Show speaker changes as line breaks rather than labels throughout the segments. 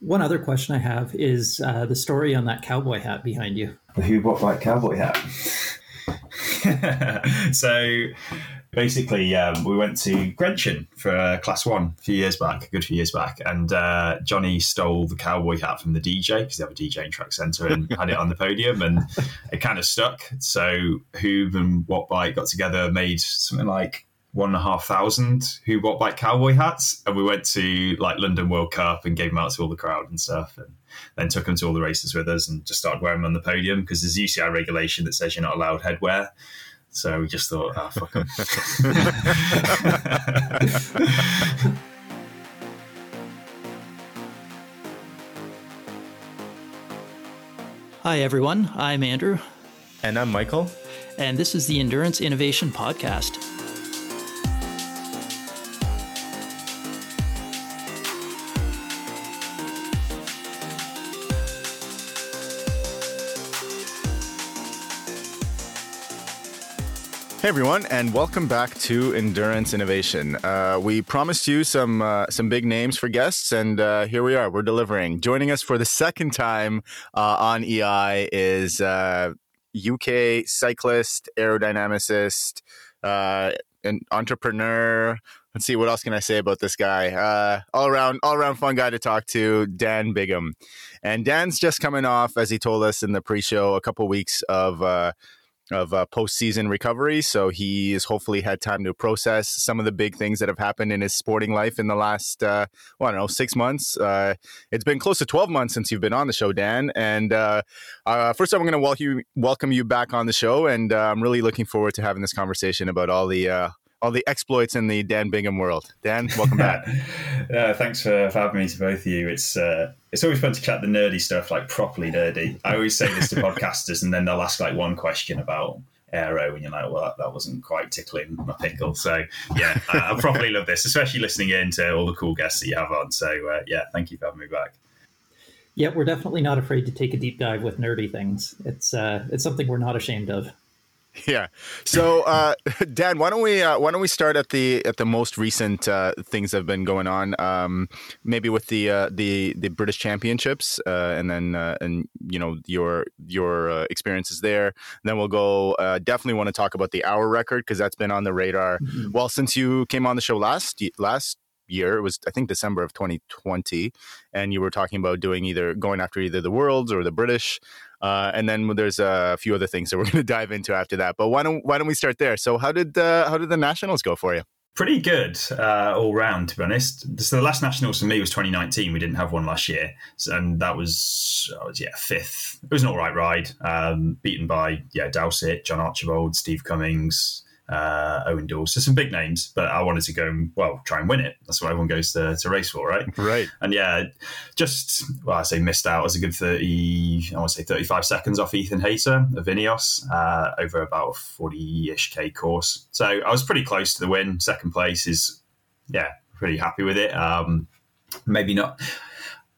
One other question I have is uh, the story on that cowboy hat behind you.
Who bought that cowboy hat?
so basically, um, we went to Grenchen for uh, class one a few years back, a good few years back, and uh, Johnny stole the cowboy hat from the DJ because they have a DJ in track centre and had it on the podium, and it kind of stuck. So Huub and Wattbike got together, made something like one and a half thousand who bought like cowboy hats, and we went to like London World Cup and gave them out to all the crowd and stuff, and then took them to all the races with us and just started wearing them on the podium because there's UCI regulation that says you're not allowed headwear. So we just thought, ah, oh, fuck them.
Hi, everyone. I'm Andrew.
And I'm Michael.
And this is the Endurance Innovation Podcast.
Hey everyone, and welcome back to Endurance Innovation. Uh, we promised you some uh, some big names for guests, and uh, here we are. We're delivering. Joining us for the second time uh, on EI is UK uh, cyclist, aerodynamicist, uh, an entrepreneur. Let's see what else can I say about this guy. all around, all around fun guy to talk to. Dan Bigham, and Dan's just coming off, as he told us in the pre-show, a couple weeks of of uh, postseason recovery. So he has hopefully had time to process some of the big things that have happened in his sporting life in the last, uh, well, I don't know, six months. Uh, it's been close to 12 months since you've been on the show, Dan. And uh, uh, first, I'm going to welcome you, welcome you back on the show. And uh, I'm really looking forward to having this conversation about all the all the exploits in the Dan Bigham world. Dan, welcome back.
uh, thanks for, for, having me to both of you. It's uh, it's always fun to chat the nerdy stuff, like properly nerdy. I always say this to podcasters, and then they'll ask like one question about aero, and you're like, well, that, that wasn't quite tickling my pickle. So yeah, I, I probably love this, especially listening in to all the cool guests that you have on. So uh, yeah, thank you for having me back.
Yeah, we're definitely not afraid to take a deep dive with nerdy things. It's uh, it's something we're not ashamed of.
Yeah. So, uh, Dan, why don't we uh, why don't we start at the at the most recent uh, things that have been going on? Um, maybe with the uh, the the British Championships, uh, and then uh, and you know your your experiences there. then we'll go. definitely want to talk about the hour record because that's been on the radar. Mm-hmm. Well, since you came on the show last last year. It was I think December of 2020, and you were talking about doing either going after either the worlds or the British. Uh, and then there's a few other things that we're going to dive into after that. But why don't why don't we start there? So how did uh, how did the nationals go for you?
Pretty good uh, all round, to be honest. So the last nationals for me was 2019. We didn't have one last year, so, and that was, was yeah fifth. It was an all right ride, um, beaten by yeah Dowsett, John Archibald, Steve Cummings, uh, Owen Dawes. So some big names, but I wanted to go and, well, try and win it. That's what everyone goes to, to race for, right?
Right.
And yeah, just, well, I say missed out as a good 30, I want to say 35 seconds off Ethan Hayter of Ineos uh, over about 40 ish K course. So I was pretty close to the win. Second place is, yeah, pretty happy with it. Um, maybe not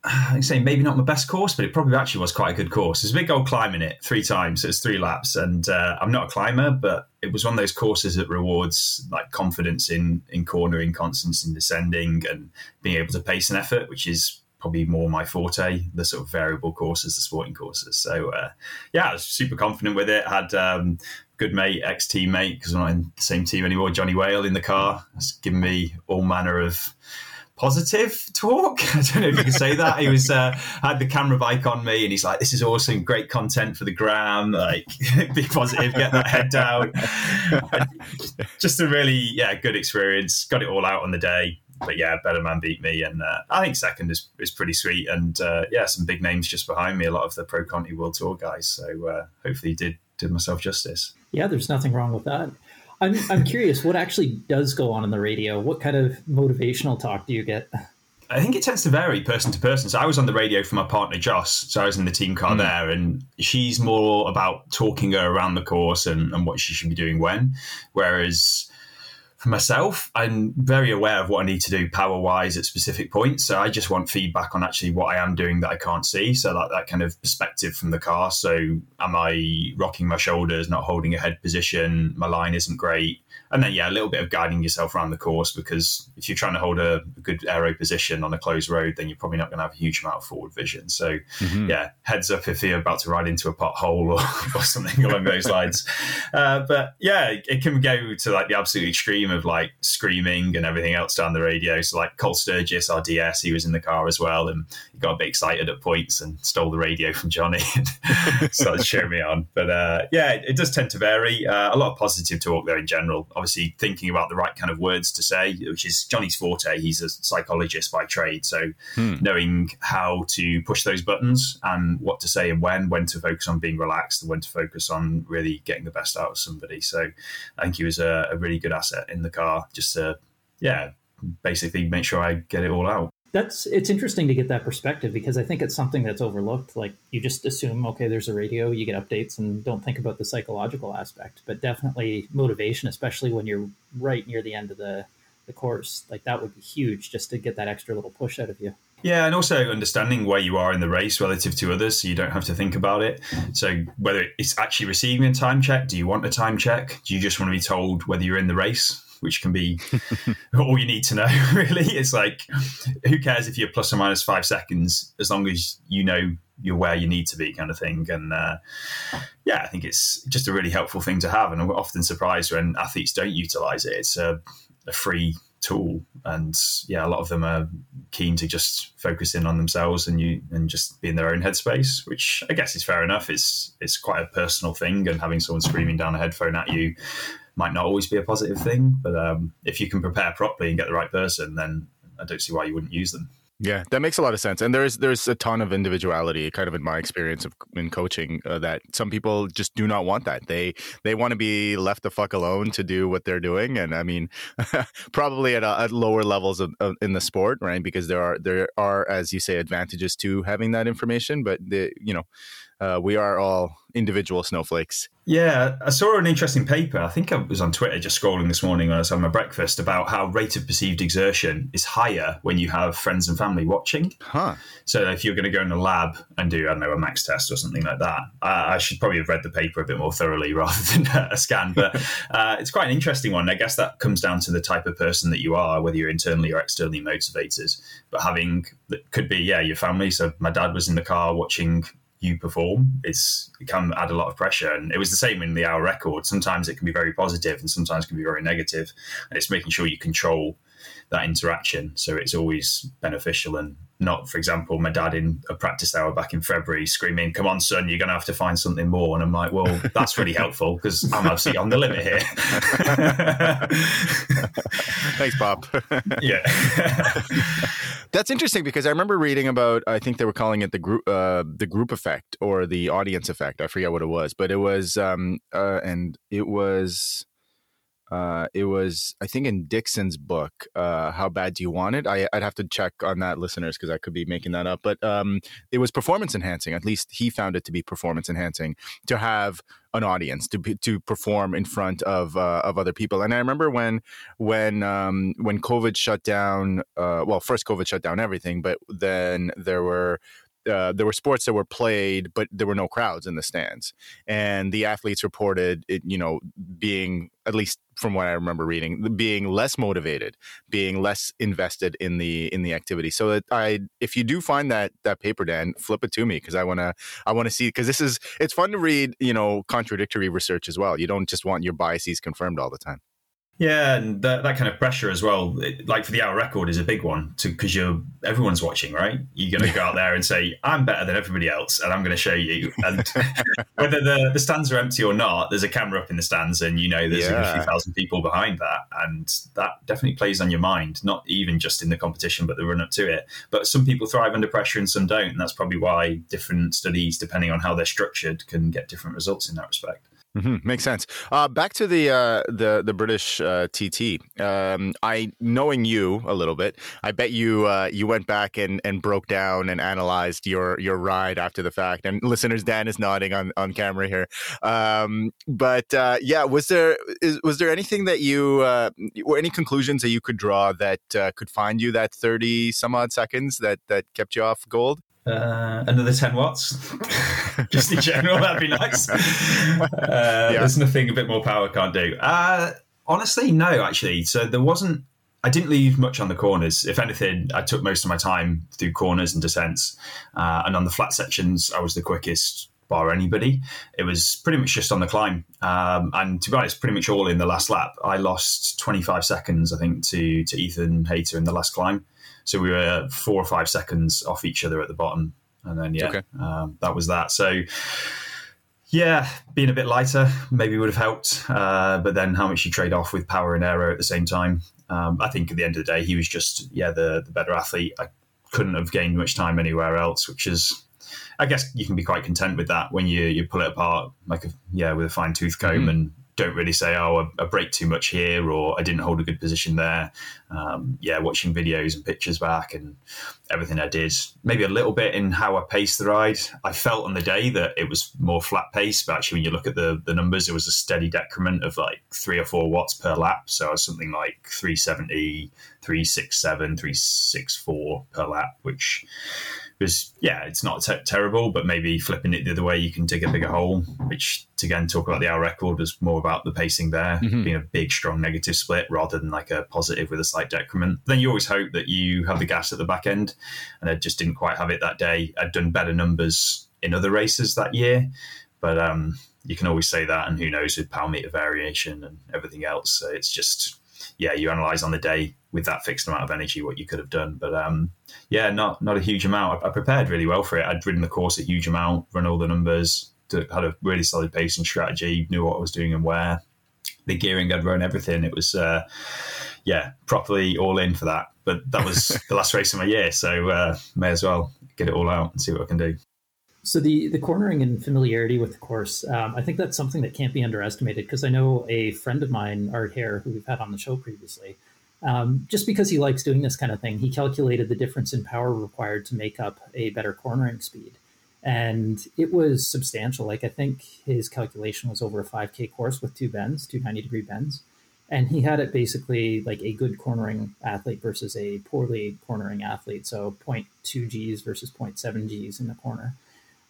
I'm saying maybe not my best course, but it probably actually was quite a good course. There's a big old climb in it three times. So it's three laps, and uh, I'm not a climber, but it was one of those courses that rewards like confidence in in cornering, confidence in descending, and being able to pace an effort, which is probably more my forte. The sort of variable courses, the sporting courses. So uh, yeah, I was super confident with it. Had um, good mate, ex teammate, because I'm not in the same team anymore. Johnny Wale in the car, has given me all manner of positive talk. I don't know if you can say that. He was uh, had the camera bike on me, and he's like, "This is awesome, great content for the gram. Like, be positive, get that head down." just a really yeah good experience. Got it all out on the day. But yeah, better man beat me, and uh, I think second is, is pretty sweet. And uh, yeah, some big names just behind me. A lot of the Pro Conti World Tour guys. So uh, hopefully, did did myself justice.
Yeah, there's nothing wrong with that. I'm I'm curious what actually does go on in the radio. What kind of motivational talk do you get?
I think it tends to vary person to person. So I was on the radio for my partner Joss, so I was in the team car mm. there, and she's more about talking her around the course and, and what she should be doing when. Whereas myself, I'm very aware of what I need to do power wise at specific points. So I just want feedback on actually what I am doing that I can't see. So like that kind of perspective from the car. So am I rocking my shoulders, not holding a head position? My line isn't great and then yeah, a little bit of guiding yourself around the course because if you're trying to hold a, good aero position on a closed road, then you're probably not going to have a huge amount of forward vision. So mm-hmm. yeah, heads up if you're about to ride into a pothole or, or something along those lines. Uh, but yeah, it can go to like the absolute extreme of like screaming and everything else down the radio. So like Cole Sturgess, our DS, he was in the car as well, and he got a bit excited at points and stole the radio from Johnny and started cheering me on. But uh, yeah, it, it, does tend to vary. Uh, a lot of positive talk there in general obviously thinking about the right kind of words to say, which is Johnny's forte. He's a psychologist by trade, so hmm. knowing how to push those buttons and what to say and when, when to focus on being relaxed and when to focus on really getting the best out of somebody. So I think he was a, a really good asset in the car, just to yeah, basically make sure I get it all out
that's it's interesting to get that perspective because I think it's something that's overlooked. Like you just assume, okay, there's a radio, you get updates, and don't think about the psychological aspect. But definitely motivation, especially when you're right near the end of the the course, like that would be huge just to get that extra little push out of you.
Yeah, and also understanding where you are in the race relative to others, so you don't have to think about it. So whether it's actually receiving a time check, do you want a time check? Do you just want to be told whether you're in the race? Which can be all you need to know, really. It's like, who cares if you're plus or minus five seconds, as long as you know you're where you need to be, kind of thing. And uh, yeah, I think it's just a really helpful thing to have. And I'm often surprised when athletes don't utilize it. It's a, a free tool and yeah a lot of them are keen to just focus in on themselves and you and just be in their own headspace which i guess is fair enough it's it's quite a personal thing and having someone screaming down a headphone at you might not always be a positive thing. But um, if you can prepare properly and get the right person, then I don't see why you wouldn't use them.
Yeah, that makes a lot of sense. And there's there's a ton of individuality, kind of in my experience of in coaching, uh, that some people just do not want that. They they want to be left the fuck alone to do what they're doing. And I mean, probably at, at lower levels of, of, in the sport, right? Because there are there are, as you say, advantages to having that information. But the you know, uh, we are all individual snowflakes.
Yeah, I saw an interesting paper. I think I was on Twitter just scrolling this morning when I was having my breakfast about how rate of perceived exertion is higher when you have friends and family watching.
Huh.
So if you're going to go in a lab and do, I don't know, a max test or something like that, I, I should probably have read the paper a bit more thoroughly rather than a scan. But uh, it's quite an interesting one. I guess that comes down to the type of person that you are, whether you're internally or externally motivated. But having, that could be, yeah, your family. So my dad was in the car watching you perform it's it can add a lot of pressure. And it was the same in the hour record. Sometimes it can be very positive and sometimes can be very negative. And it's making sure you control that interaction so it's always beneficial and not, for example, my dad in a practice hour back in February screaming, "Come on, son, you're going to have to find something more." And I'm like, "Well, that's really helpful because I'm absolutely on the limit here."
Thanks, Bob.
yeah,
that's interesting because I remember reading about. I think they were calling it the group, uh, the group effect or the audience effect. I forget what it was, but it was, um, uh, and it was uh, it was, I think, in Dixon's book, uh, "How Bad Do You Want It?" I, would have to check on that, listeners, because I could be making that up. But um, it was performance enhancing. At least he found it to be performance enhancing to have an audience to to perform in front of uh, of other people. And I remember when when um, when COVID shut down. Uh, well, first COVID shut down everything, but then there were uh, there were sports that were played, but there were no crowds in the stands, and the athletes reported it, you know, being at least from what I remember reading, being less motivated, being less invested in the in the activity. So that I, if you do find that that paper, Dan, flip it to me because I want to I want to see because this is it's fun to read, you know, contradictory research as well. You don't just want your biases confirmed all the time.
Yeah, and that, that kind of pressure as well, it, like for the hour record, is a big one because you're everyone's watching, right? You're going to go out there and say, "I'm better than everybody else," and I'm going to show you. And whether the, the stands are empty or not, there's a camera up in the stands, and you know there's yeah. a few thousand people behind that, and that definitely plays on your mind. Not even just in the competition, but the run up to it. But some people thrive under pressure, and some don't, and that's probably why different studies, depending on how they're structured, can get different results in that respect.
Mm-hmm. Makes sense. Uh, back to the uh, the the British uh, TT. Um, I knowing you a little bit, I bet you uh, you went back and, and broke down and analyzed your your ride after the fact. And listeners, Dan is nodding on, on camera here. Um, but uh, yeah, was there is, was there anything that you uh, or any conclusions that you could draw that could find you that thirty some odd seconds that that kept you off gold?
Uh, another 10 watts. Just in general that'd be nice. Uh, yeah. there's nothing a bit more power can't do. Uh, honestly no actually. So there wasn't i didn't leave much on the corners. If anything i took most of my time through corners and descents. Uh, and on the flat sections i was the quickest bar anybody. It was pretty much just on the climb. Um, and to be honest pretty much all in the last lap i lost 25 seconds i think to to ethan hayter in the last climb so we were four or five seconds off each other at the bottom, and then yeah, okay. um, that was that. So yeah, being a bit lighter maybe would have helped, uh, but then how much you trade off with power and aero at the same time. Um, I think at the end of the day, he was just yeah the the better athlete. I couldn't have gained much time anywhere else, which is. I guess you can be quite content with that when you, you pull it apart like a, yeah with a fine tooth comb mm-hmm. and don't really say, oh, I, I break too much here or I didn't hold a good position there. Um, yeah, watching videos and pictures back and everything I did, maybe a little bit in how I paced the ride. I felt on the day that it was more flat pace, but actually, when you look at the, the numbers, it was a steady decrement of like three or four watts per lap. So something like 370, 367, 364 per lap, which was yeah, it's not te- terrible, but maybe flipping it the other way, you can dig a bigger hole. Which to again talk about the hour record was more about the pacing there mm-hmm. being a big, strong negative split rather than like a positive with a slight decrement. Then you always hope that you have the gas at the back end, and I just didn't quite have it that day. I'd done better numbers in other races that year, but um, you can always say that, and who knows with power meter variation and everything else. So it's just yeah, you analyze on the day with that fixed amount of energy what you could have done. But um, yeah, not not a huge amount. I, I, prepared really well for it. I'd ridden the course a huge amount, run all the numbers, had a really solid pacing strategy, knew what I was doing and where. The gearing I'd run everything. It was uh, yeah, properly all in for that. But that was the last race of my year, so uh, may as well get it all out and see what I can do.
So the the cornering and familiarity with the course, um, I think that's something that can't be underestimated because I know a friend of mine, Art Hare, who we've had on the show previously, um, just because he likes doing this kind of thing, he calculated the difference in power required to make up a better cornering speed, and it was substantial. Like I think his calculation was over a 5k course with two bends, two 90 degree bends, and he had it basically like a good cornering athlete versus a poorly cornering athlete. So 0.2 Gs versus 0.7 Gs in the corner.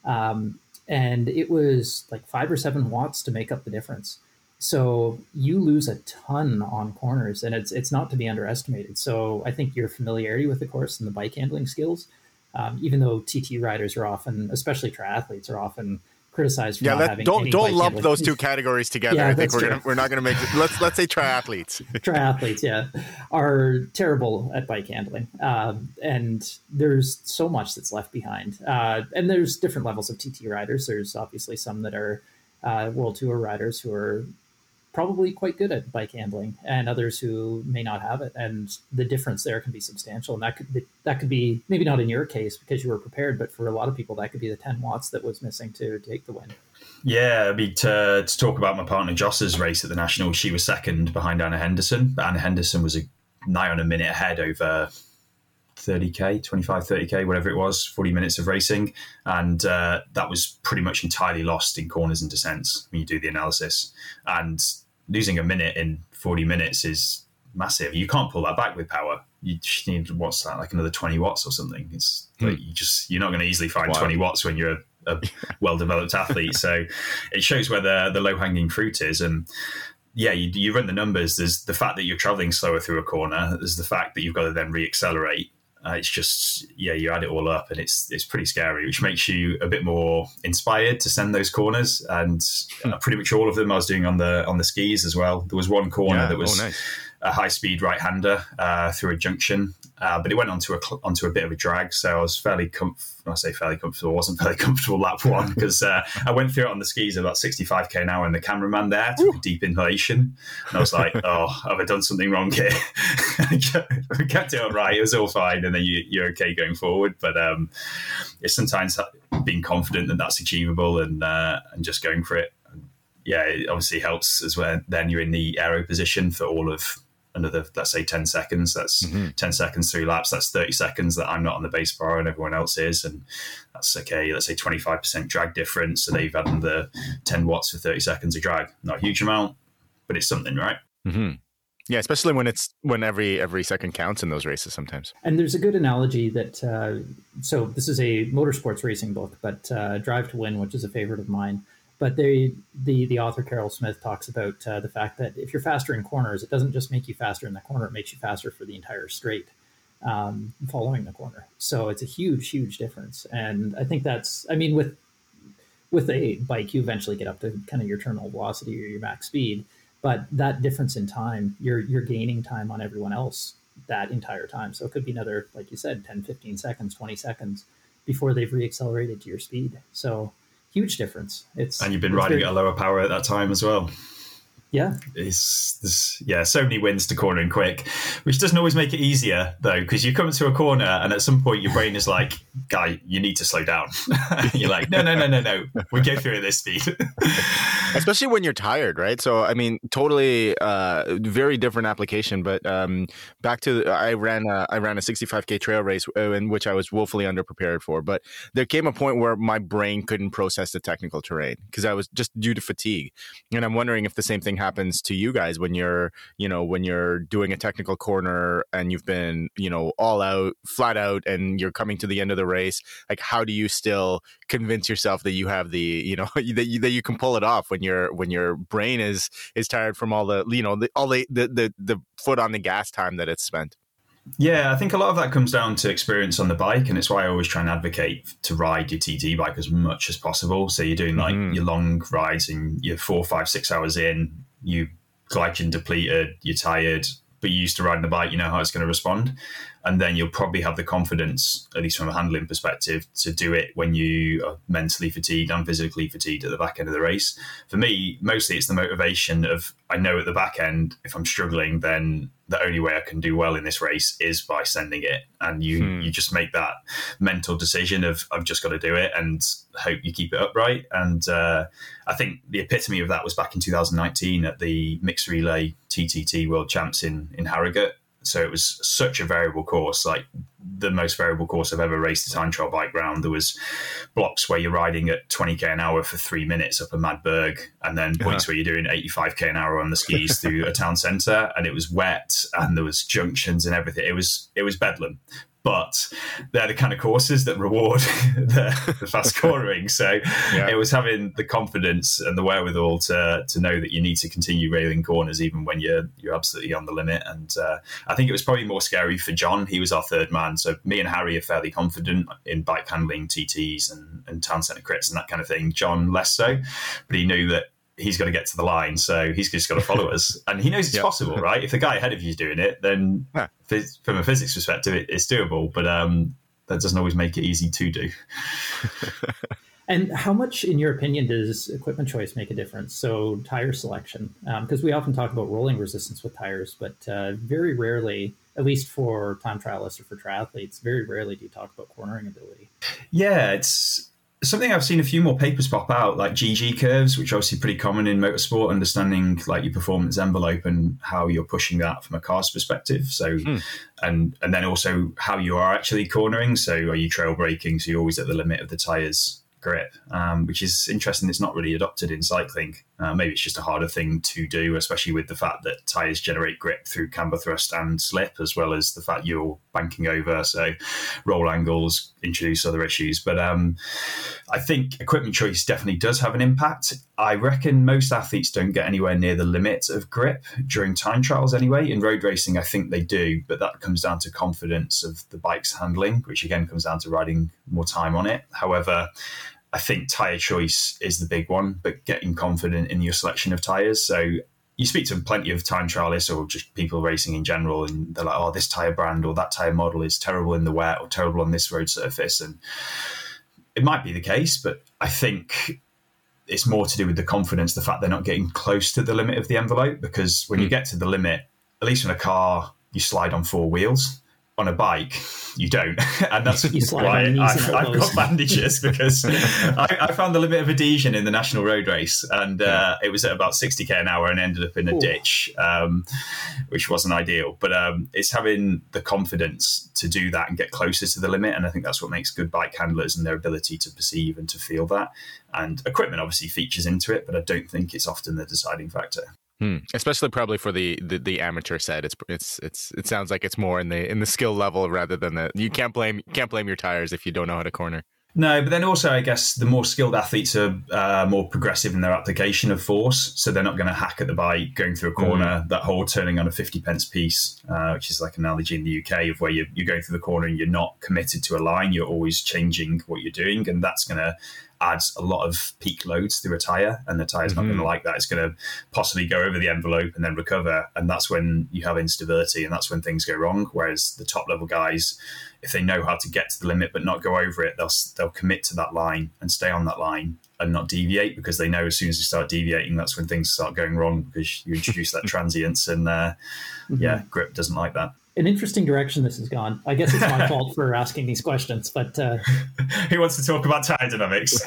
Um, and it was like five or seven watts to make up the difference. So you lose a ton on corners, and it's it's not to be underestimated. So I think your familiarity with the course and the bike handling skills, um, even though TT riders are often, especially triathletes, are often criticized for yeah, not having
don't don't lump those two categories together. Yeah, I think we're gonna, we're not going to make let's let's say triathletes.
triathletes, yeah, are terrible at bike handling, um, and there's so much that's left behind. Uh, and there's different levels of TT riders. There's obviously some that are uh, World Tour riders who are probably quite good at bike handling and others who may not have it. And the difference there can be substantial. And that could be, that could be maybe not in your case because you were prepared but for a lot of people that could be the 10 watts that was missing to take the win.
Yeah i mean to, to talk about my partner joss's race at the national she was second behind anna henderson. But anna henderson was a nigh on a minute ahead over 30k 25 30k whatever it was 40 minutes of racing and uh, that was pretty much entirely lost in corners and descents when you do the analysis and losing a minute in 40 minutes is massive you can't pull that back with power you just need what's that like another 20 watts or something it's mm. like you just you're not going to easily find wow. 20 watts when you're a, a well-developed athlete so it shows where the, the low-hanging fruit is and yeah, you, you run the numbers. There's the fact that you're traveling slower through a corner. There's the fact that you've got to then re-accelerate uh, it's just yeah, you add it all up, and it's it's pretty scary, which makes you a bit more inspired to send those corners. And uh, pretty much all of them I was doing on the on the skis as well. There was one corner yeah, that was oh, nice. a high speed right hander uh, through a junction, uh, but it went onto a onto a bit of a drag, so I was fairly comfortable. I say fairly comfortable. I wasn't fairly comfortable lap one because uh, I went through it on the skis at about 65k an hour, and the cameraman there took a deep inhalation, and I was like, "Oh, have I done something wrong here?" I kept it all right. It was all fine, and then you, you're okay going forward. But um, it's sometimes being confident that that's achievable and uh, and just going for it yeah, it obviously helps as well. Then you're in the aero position for all of another, let's say, 10 seconds. That's mm-hmm. 10 seconds, three laps. That's 30 seconds that I'm not on the base bar and everyone else is. And that's okay, let's say 25% drag difference. So they've had the 10 watts for 30 seconds of drag. Not a huge amount, but it's something, right?
Mm-hmm. Yeah, especially when it's when every every second counts in those races sometimes.
And there's a good analogy that uh, so this is a motorsports racing book, but uh, Drive to Win, which is a favorite of mine. But they, the the author Carol Smith talks about uh, the fact that if you're faster in corners, it doesn't just make you faster in the corner; it makes you faster for the entire straight um, following the corner. So it's a huge, huge difference. And I think that's, I mean, with with a bike, you eventually get up to kind of your terminal velocity or your max speed but that difference in time you're you're gaining time on everyone else that entire time so it could be another like you said 10 15 seconds 20 seconds before they've reaccelerated to your speed so huge difference. It's
and you've been riding very, at a lower power at that time as well
yeah,
it's this, yeah, so many wins to cornering quick, which doesn't always make it easier though, because you come to a corner and at some point your brain is like, "Guy, you need to slow down." you're like, "No, no, no, no, no, we go through at this speed."
Especially when you're tired, right? So, I mean, totally, uh, very different application. But um, back to I ran a, I ran a 65k trail race uh, in which I was woefully underprepared for, but there came a point where my brain couldn't process the technical terrain because I was just due to fatigue, and I'm wondering if the same thing happens to you guys when you're you know when you're doing a technical corner and you've been you know all out flat out and you're coming to the end of the race like how do you still convince yourself that you have the you know that you, that you can pull it off when your when your brain is is tired from all the you know the, all the, the the the foot on the gas time that it's spent
yeah, I think a lot of that comes down to experience on the bike, and it's why I always try and advocate to ride your TT bike as much as possible. So you're doing like mm-hmm. your long rides and you're four, five, six hours in, you glycogen depleted, you're tired, but you used to riding the bike, you know how it's going to respond. And then you'll probably have the confidence, at least from a handling perspective, to do it when you are mentally fatigued and physically fatigued at the back end of the race. For me, mostly it's the motivation of I know at the back end, if I'm struggling, then the only way I can do well in this race is by sending it. And you hmm. you just make that mental decision of I've just got to do it and hope you keep it upright. And uh, I think the epitome of that was back in 2019 at the mixed relay TTT World Champs in in Harrogate. So it was such a variable course, like the most variable course I've ever raced a time trial bike round. There was blocks where you're riding at 20k an hour for three minutes up a mad berg, and then points yeah. where you're doing 85k an hour on the skis through a town centre, and it was wet, and there was junctions and everything. It was it was bedlam but they're the kind of courses that reward the, the fast cornering. So yeah. it was having the confidence and the wherewithal to to know that you need to continue railing corners even when you're you're absolutely on the limit. And uh, I think it was probably more scary for John. He was our third man. So me and Harry are fairly confident in bike handling, TTs, and, and town centre crits and that kind of thing. John less so, but he knew that he's got to get to the line, so he's just got to follow us. And he knows it's yep. possible, right? If the guy ahead of you is doing it, then yeah. from a physics perspective, it, it's doable. But um, that doesn't always make it easy to do.
and how much, in your opinion, does equipment choice make a difference? So tire selection, because um, we often talk about rolling resistance with tires, but uh, very rarely, at least for time trialists or for triathletes, very rarely do you talk about cornering ability.
Yeah, it's something I've seen a few more papers pop out, like GG curves, which are obviously pretty common in motorsport, understanding like your performance envelope and how you're pushing that from a car's perspective. So, hmm. and and then also how you are actually cornering. So, are you trail braking? So you're always at the limit of the tires grip, um, which is interesting. It's not really adopted in cycling. Uh, maybe it's just a harder thing to do, especially with the fact that tires generate grip through camber thrust and slip, as well as the fact you're banking over. So roll angles introduce other issues. But um, I think equipment choice definitely does have an impact. I reckon most athletes don't get anywhere near the limit of grip during time trials anyway. In road racing, I think they do, but that comes down to confidence of the bike's handling, which again comes down to riding more time on it. However, I think tire choice is the big one, but getting confident in your selection of tires. So you speak to plenty of time trialists or just people racing in general, and they're like, "Oh, this tire brand or that tire model is terrible in the wet or terrible on this road surface," and it might be the case, but I think it's more to do with the confidence, the fact they're not getting close to the limit of the envelope. Because when mm. you hmm. get to the limit, at least in a car, you slide on four wheels on a bike, you don't, and that's why
on your knees
I've, I've got bandages because I, I found the limit of adhesion in the national road race, and uh, it was at about sixty k an hour, and ended up in a
Ooh.
ditch, um, which wasn't ideal. But um, it's having the confidence to do that and get closer to the limit, and I think that's what makes good bike handlers and their ability to perceive and to feel that. And equipment obviously features into it, but I don't think it's often the deciding factor.
Hmm. Especially probably for the, the the amateur set, it's it's it's it sounds like it's more in the in the skill level rather than the you can't blame can't blame your tires if you don't know how to corner.
No, but then also, I guess the more skilled athletes are uh, more progressive in their application of force. So they're not going to hack at the bike, going through a corner, that whole turning on a 50 pence piece, uh, which is like an analogy in the UK of where you're, you're going through the corner and you're not committed to a line. You're always changing what you're doing. And that's going to add a lot of peak loads through a tyre. And the tyre's not going to mm-hmm. like that. It's going to possibly go over the envelope and then recover. And that's when you have instability and that's when things go wrong. Whereas the top level guys, if they know how to get to the limit but not go over it, they'll they'll commit to that line and stay on that line and not deviate because they know as soon as you start deviating, that's when things start going wrong because you introduce that transience and uh, yeah, grip doesn't like that.
An interesting direction this has gone. I guess it's my fault for asking these questions, but uh,
Who wants to talk about tire dynamics?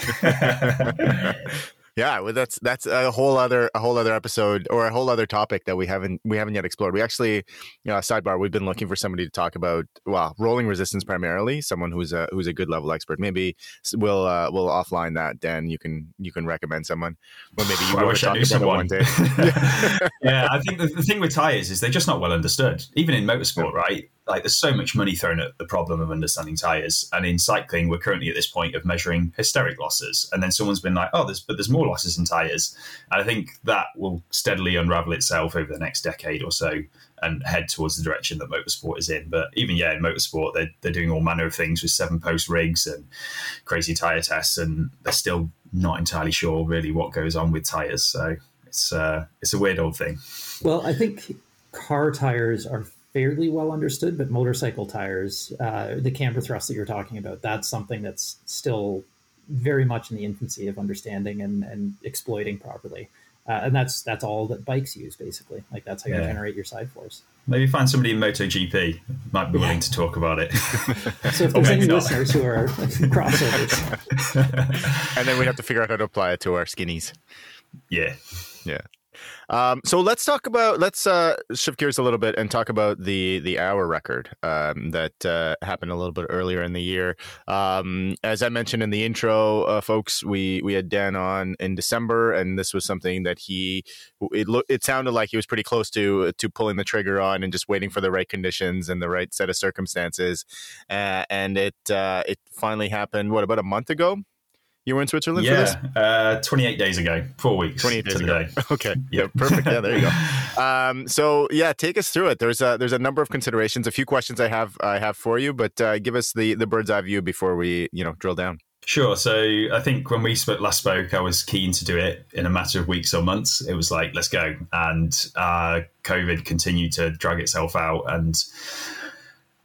Yeah, well, that's that's a whole other a whole other episode or a whole other topic that we haven't we haven't yet explored. We actually, you know, sidebar, we've been looking for somebody to talk about well, rolling resistance primarily, someone who's a who's a good level expert. Maybe we'll uh, we'll offline that. Dan, you can you can recommend someone, or maybe you
wish I
talk
knew
about
someone.
one day.
yeah, I think the, the thing with tires is they're just not well understood. Even in motorsport, right? Like there's so much money thrown at the problem of understanding tires, and in cycling, we're currently at this point of measuring hysteretic losses. And then someone's been like, "Oh, there's but there's more losses in tires," and I think that will steadily unravel itself over the next decade or so and head towards the direction that motorsport is in. But even yeah, in motorsport, they're they're doing all manner of things with seven post rigs and crazy tire tests, and they're still not entirely sure really what goes on with tires. So it's uh, it's a weird old thing.
well, I think car tires are fairly well understood, but motorcycle tires, uh, the camber thrust that you're talking about, that's something that's still very much in the infancy of understanding and, and exploiting properly. Uh, and that's that's all that bikes use basically. Like that's how you
Yeah.
generate your side force.
Maybe find somebody in MotoGP might be willing to talk about it.
So if there's any
not.
listeners who are crossovers,
and then we'd have to figure out how to apply it to our skinnies.
yeah.
Yeah. Um, so let's talk about let's uh, shift gears a little bit and talk about the the hour record um, that uh, happened a little bit earlier in the year. Um, as I mentioned in the intro, uh, folks, we we had Dan on in December, and this was something that he it looked it sounded like he was pretty close to to pulling the trigger on and just waiting for the right conditions and the right set of circumstances, and it uh, it finally happened. What about a month ago? You were in Switzerland for this.
Yeah. Uh, 28 days ago, four weeks
28 days ago. Okay.
Yeah.
Yeah. Perfect. Yeah. There you go. Um, so yeah, take us through it. There's a there's a number of considerations, a few questions I have I have for you, but uh, give us the the bird's eye view before we you know drill down.
Sure. So I think when we spoke, last spoke, I was keen to do it in a matter of weeks or months. It was like, let's go. And uh, COVID continued to drag itself out. And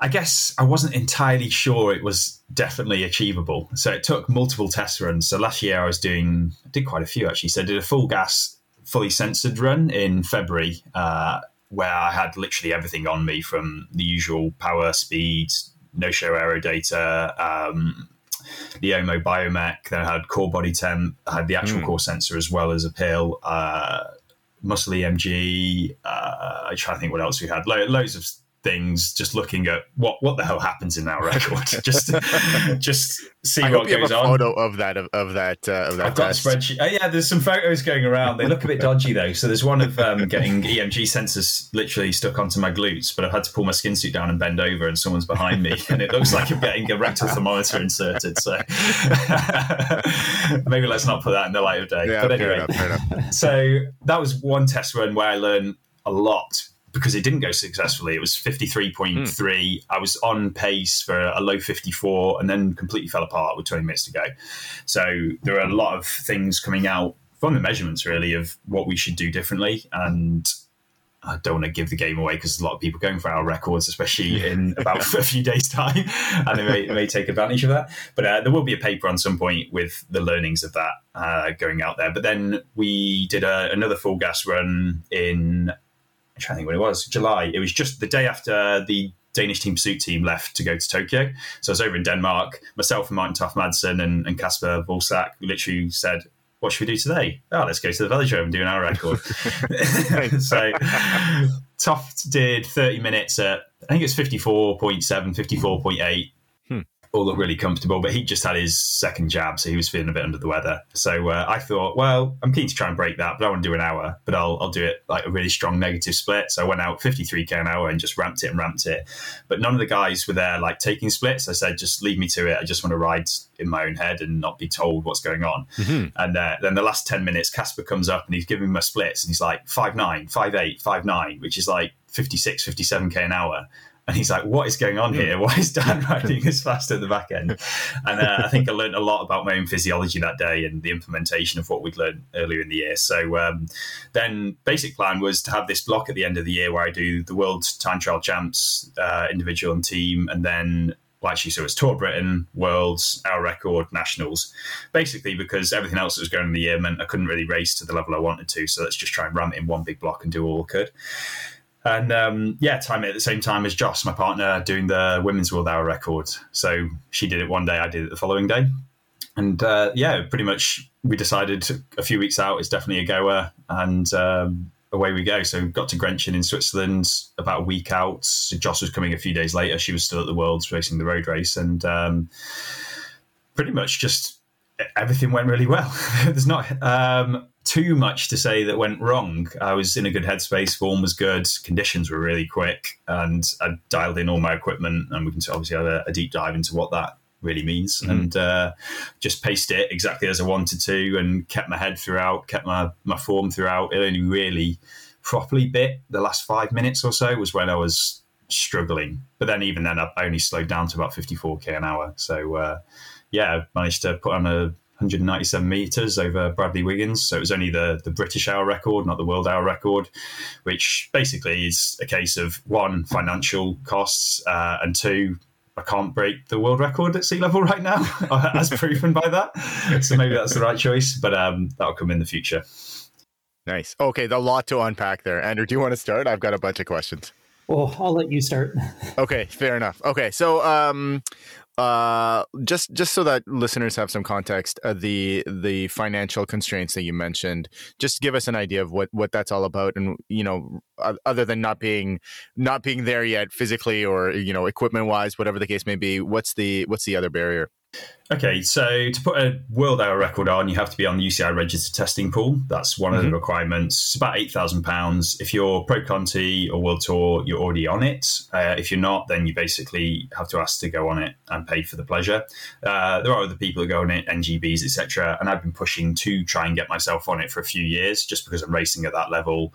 I guess I wasn't entirely sure it was definitely achievable. So it took multiple test runs. So last year I was doing, I did quite a few actually. So I did a full gas, fully sensored run in February, uh, where I had literally everything on me from the usual power, speed, no show aero data, um, the OMO Biomech. Then I had core body temp. I had the actual
Mm.
core sensor as well as a pill. Uh, muscle EMG. Uh, I try to think what else we had. Lo- loads of things. Just looking at what what the hell happens in that record. just just see
I
what goes on.
photo of that of, of that uh, of that
I've got a spreadsheet. Oh, yeah, there's some photos going around. They look a bit dodgy though. So there's one of um, getting EMG sensors literally stuck onto my glutes, but I've had to pull my skin suit down and bend over, and someone's behind me, and it looks like I'm getting a rectal thermometer inserted. So maybe let's not put that in the light of day.
Yeah,
but
fair
anyway,
enough. Fair enough.
so that was one test run where I learned a lot because it didn't go successfully. It was 53.3. I was on pace for a low 54 and then completely fell apart with 20 minutes to go. So there are a lot of things coming out from the measurements, really, of what we should do differently. And I don't want to give the game away because there's a lot of people going for hour records, especially in about a few days' time, and they may, they may take advantage of that. But uh, there will be a paper on some point with the learnings of that uh, going out there. But then we did a, another full gas run in. I'm trying to think when it was July. It was just the day after the Danish team pursuit team left to go to Tokyo. So I was over in Denmark. Myself and Martin Toft Madsen and, and Casper Folsach literally said, what should we do today? Oh, let's go to the velodrome and do an hour record. so Toft did 30 minutes at, I think it's 54.7, 54.8 all looked really comfortable, but he just had his second jab, so he was feeling a bit under the weather. So uh, I thought, well, I'm keen to try and break that, but I want to do an hour, but I'll, I'll do it like a really strong negative split. So I went out 53k an hour and just ramped it and ramped it. But none of the guys were there like taking splits. I said, just leave me to it. I just want to ride in my own head and not be told what's going on. Mm-hmm. And uh, then the last 10 minutes, Casper comes up and he's giving me my splits and he's like 5'9, 5'8, 5'9, which is like 56, 57k an hour. And he's like, "What is going on here? Why is Dan riding as fast at the back end?" And uh, I think I learned a lot about my own physiology that day and the implementation of what we'd learned earlier in the year. So um, then, basic plan was to have this block at the end of the year where I do the World Time Trial Champs, uh, individual and team, and then well, actually, so it's Tour Britain, Worlds, hour record, Nationals. Basically, because everything else that was going in the year meant I couldn't really race to the level I wanted to. So let's just try and ram it in one big block and do all I could. And um, yeah, time it at the same time as Joss, my partner, doing the women's world hour record. So she did it one day, I did it the following day. And uh, yeah, pretty much we decided a few weeks out is definitely a goer, and um, away we go. So got to Grenchen in Switzerland about a week out. So Joss was coming a few days later. She was still at the Worlds racing the road race, and um, pretty much just everything went really well. There's not um, too much to say that went wrong. I was in a good headspace, form was good, conditions were really quick, and I dialed in all my equipment. And we can obviously have a, a deep dive into what that really means, mm-hmm. and uh, just paced it exactly as I wanted to, and kept my head throughout, kept my my form throughout. It only really properly bit the last five minutes or so was when I was struggling. But then even then, I only slowed down to about 54k an hour. So uh, yeah, managed to put on a 197 meters over Bradley Wiggins. So it was only the, the British hour record, not the world hour record, which basically is a case of one, financial costs, uh, and two, I can't break the world record at sea level right now, as proven by that. So maybe that's the right choice, but um, that'll come in the future.
Nice. Okay, a lot to unpack there. Andrew, do you want to start? I've got a bunch of questions.
Well, I'll let you start.
okay, fair enough. Okay, so um, uh, just just so that listeners have some context, uh, the the financial constraints that you mentioned, just give us an idea of what what that's all about, and you know, other than not being not being there yet physically or you know equipment wise, whatever the case may be, what's the what's the other barrier?
Okay, so to put a world hour record on, you have to be on the UCI registered testing pool. That's one mm-hmm. of the mm-hmm. requirements. It's about eight thousand pounds. If you're Pro Conti or World Tour, you're already on it. Uh, if you're not, then you basically have to ask to go on it and pay for the pleasure. Uh, there are other people who go on it, NGBs, etc. And I've been pushing to try and get myself on it for a few years, just because I'm racing at that level.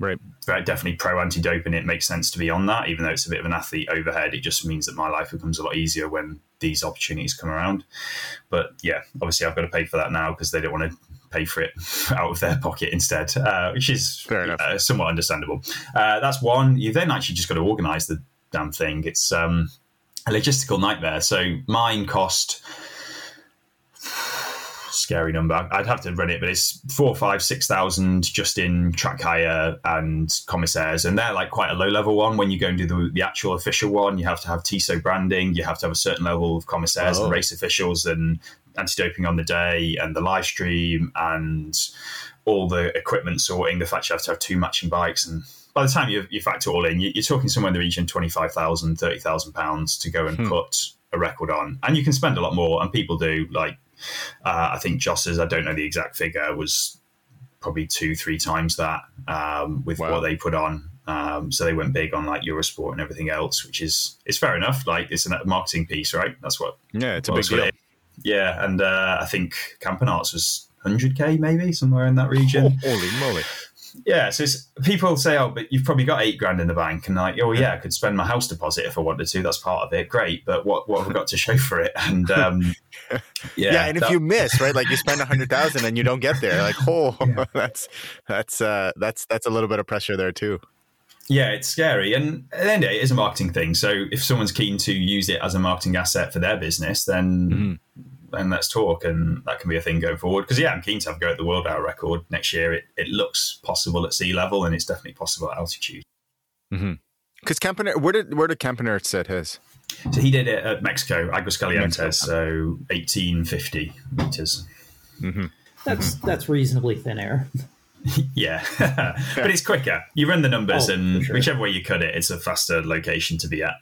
Right.
Definitely pro anti doping. It makes sense to be on that, even though it's a bit of an athlete overhead. It just means that my life becomes a lot easier when these opportunities come around. But yeah, obviously I've got to pay for that now because they don't want to pay for it out of their pocket instead, uh, which is uh, somewhat understandable. Uh, that's one. You then actually just got to organise the damn thing. It's um, a logistical nightmare. So mine cost scary number. I'd have to run it, but it's four, five, six thousand just in track hire and commissaires, and they're like quite a low level one. When you go and do the, the actual official one, you have to have Tissot branding, you have to have a certain level of commissaires oh. and race officials and anti-doping on the day and the live stream and all the equipment sorting. The fact you have to have two matching bikes and by the time you, you factor all in, you're talking somewhere in the region 25,000, 30,000 pounds to go and hmm. put a record on. And you can spend a lot more, and people do. Like uh, I think Joss's, I don't know the exact figure, was probably two, three times that um, with wow. what they put on. Um, so they went big on like Eurosport and everything else, which is is fair enough. Like it's a marketing piece, right? That's what.
Yeah, it's a big deal.
Yeah, and uh, I think Campenaerts was 100k maybe somewhere in that region.
Holy moly!
Yeah, so people say, "Oh, but you've probably got eight grand in the bank," and like, "Oh yeah, I could spend my house deposit if I wanted to. That's part of it. Great, but what what have I got to show for it?" And um,
yeah, yeah, and if you miss, right, like you spend a hundred thousand and you don't get there, like, oh, yeah. that's that's uh, that's that's a little bit of pressure there too.
Yeah, it's scary, and at the end of it, it is a marketing thing. So if someone's keen to use it as a marketing asset for their business, then mm-hmm then let's talk. And that can be a thing going forward. Because, yeah, I'm keen to have a go at the world hour record next year. It, it looks possible at sea level and it's definitely possible at altitude.
Mm-hmm. Because Campener, where did where did Campener set his?
So he did it at Mexico, Aguascalientes, Mexico. so eighteen fifty meters.
Mm-hmm. That's that's reasonably thin air.
yeah, but it's quicker. You run the numbers, oh, and sure. whichever way you cut it, it's a faster location to be at.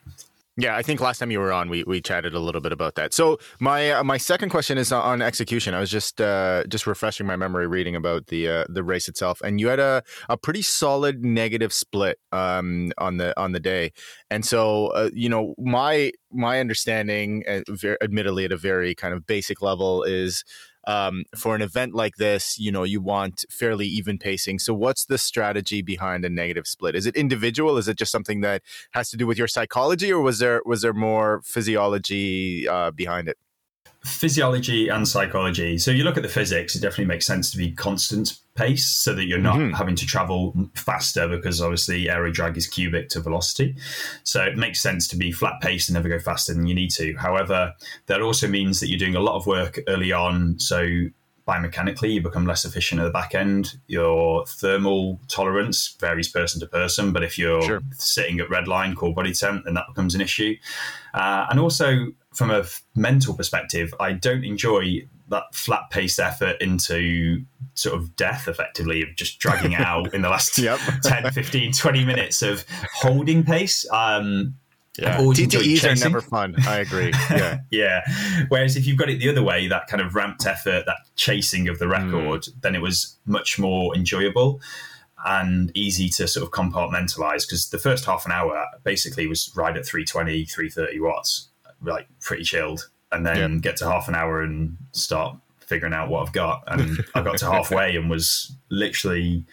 Yeah, I think last time you were on, we, we chatted a little bit about that. So my uh, my second question is on execution. I was just uh, just refreshing my memory, reading about the uh, the race itself, and you had a, a pretty solid negative split um, on the on the day. And so, uh, you know, my my understanding, uh, admittedly at a very kind of basic level, is um, for an event like this, you know, you want fairly even pacing. So, what's the strategy behind a negative split? Is it individual? Is it just something that has to do with your psychology, or was there was there more physiology uh, behind it?
Physiology and psychology. So you look at the physics, it definitely makes sense to be constant pace so that you're not mm-hmm. having to travel faster because obviously aero drag is cubic to velocity. So it makes sense to be flat paced and never go faster than you need to. However, that also means that you're doing a lot of work early on. So biomechanically, you become less efficient at the back end. Your thermal tolerance varies person to person, but if you're sure. sitting at red line, core body temp, then that becomes an issue. Uh, and also, from a mental perspective, I don't enjoy that flat paced effort into sort of death effectively of just dragging it out in the last yep. 10 15 20 minutes of holding pace um
yeah. TTEs are never fun. I agree. Yeah.
yeah. Whereas if you've got it the other way, that kind of ramped effort, that chasing of the hmm. record, mm. then it was much more enjoyable and easy to sort of compartmentalize because the first half an hour basically was right at 320, 330 watts like pretty chilled, and then get to half an hour and start figuring out what I've got. And I got to halfway and was literally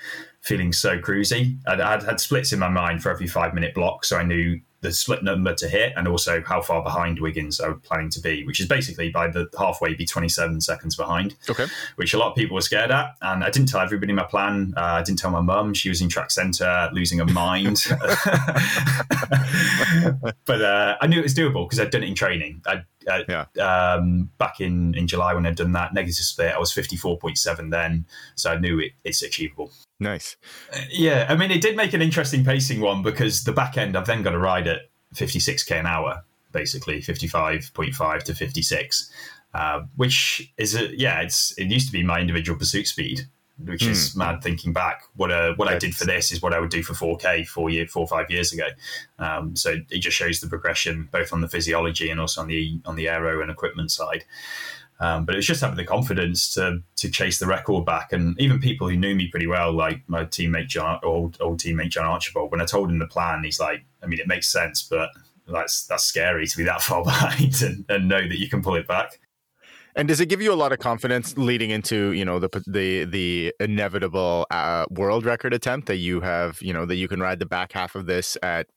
feeling so cruisy. I'd, I'd had splits in my mind for every five minute block, so I knew the split number to hit and also how far behind Wiggins I was planning to be, which is basically by the halfway be 27 seconds behind.
Okay.
Which a lot of people were scared at. And I didn't tell everybody my plan. Uh, I didn't tell my mum. She was in track centre losing her mind. but uh, I knew it was doable because I'd done it in training. I, uh, yeah. um, back in, in July when I'd done that negative split, I was 54.7 then. So I knew it, it's achievable.
Nice.
Uh, yeah, I mean, it did make an interesting pacing one because the back end, I've then got to ride at 56k an hour, basically 55.5 to 56, uh, which is a, yeah, it's it used to be my individual pursuit speed, which mm. is mad thinking back. What uh, what I did for this is what I would do for 4k four year four or five years ago. Um, so it just shows the progression both on the physiology and also on the on the aero and equipment side. Um, but it was just having the confidence to to chase the record back, and even people who knew me pretty well, like my teammate John, old old teammate John Archibald. When I told him the plan, he's like, "I mean, it makes sense, but that's that's scary to be that far behind and, and know that you can pull it back."
And does it give you a lot of confidence leading into you know the the the inevitable uh, world record attempt that you have you know that you can ride the back half of this at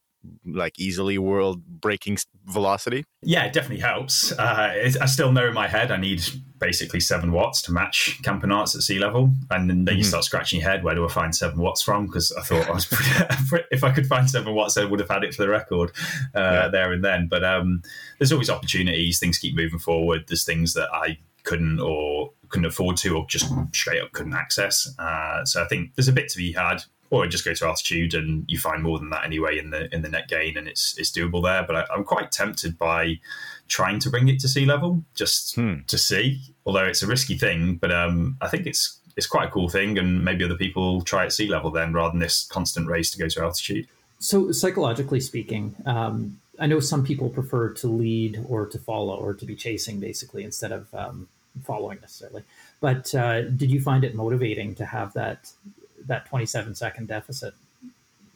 like easily world breaking velocity?
Yeah, it definitely helps. Uh, I still know in my head I need basically seven watts to match Campenaerts at sea level, and then, mm-hmm. you start scratching your head. Where do I find seven watts from? Because I thought I was pretty, if I could find seven watts, I would have had it for the record uh, yeah. there and then. But um, there's always opportunities. Things keep moving forward. There's things that I couldn't or couldn't afford to, or just straight up couldn't access. Uh, so I think there's a bit to be had or just go to altitude and you find more than that anyway in the in the net gain and it's it's doable there. But I, am quite tempted by trying to bring it to sea level just hmm. to see, although it's a risky thing. But um, I think it's it's quite a cool thing, and maybe other people try at sea level then rather than this constant race to go to altitude.
So psychologically speaking. Um, I know some people prefer to lead or to follow or to be chasing basically instead of um, following necessarily. But uh, did you find it motivating to have that that 27 second deficit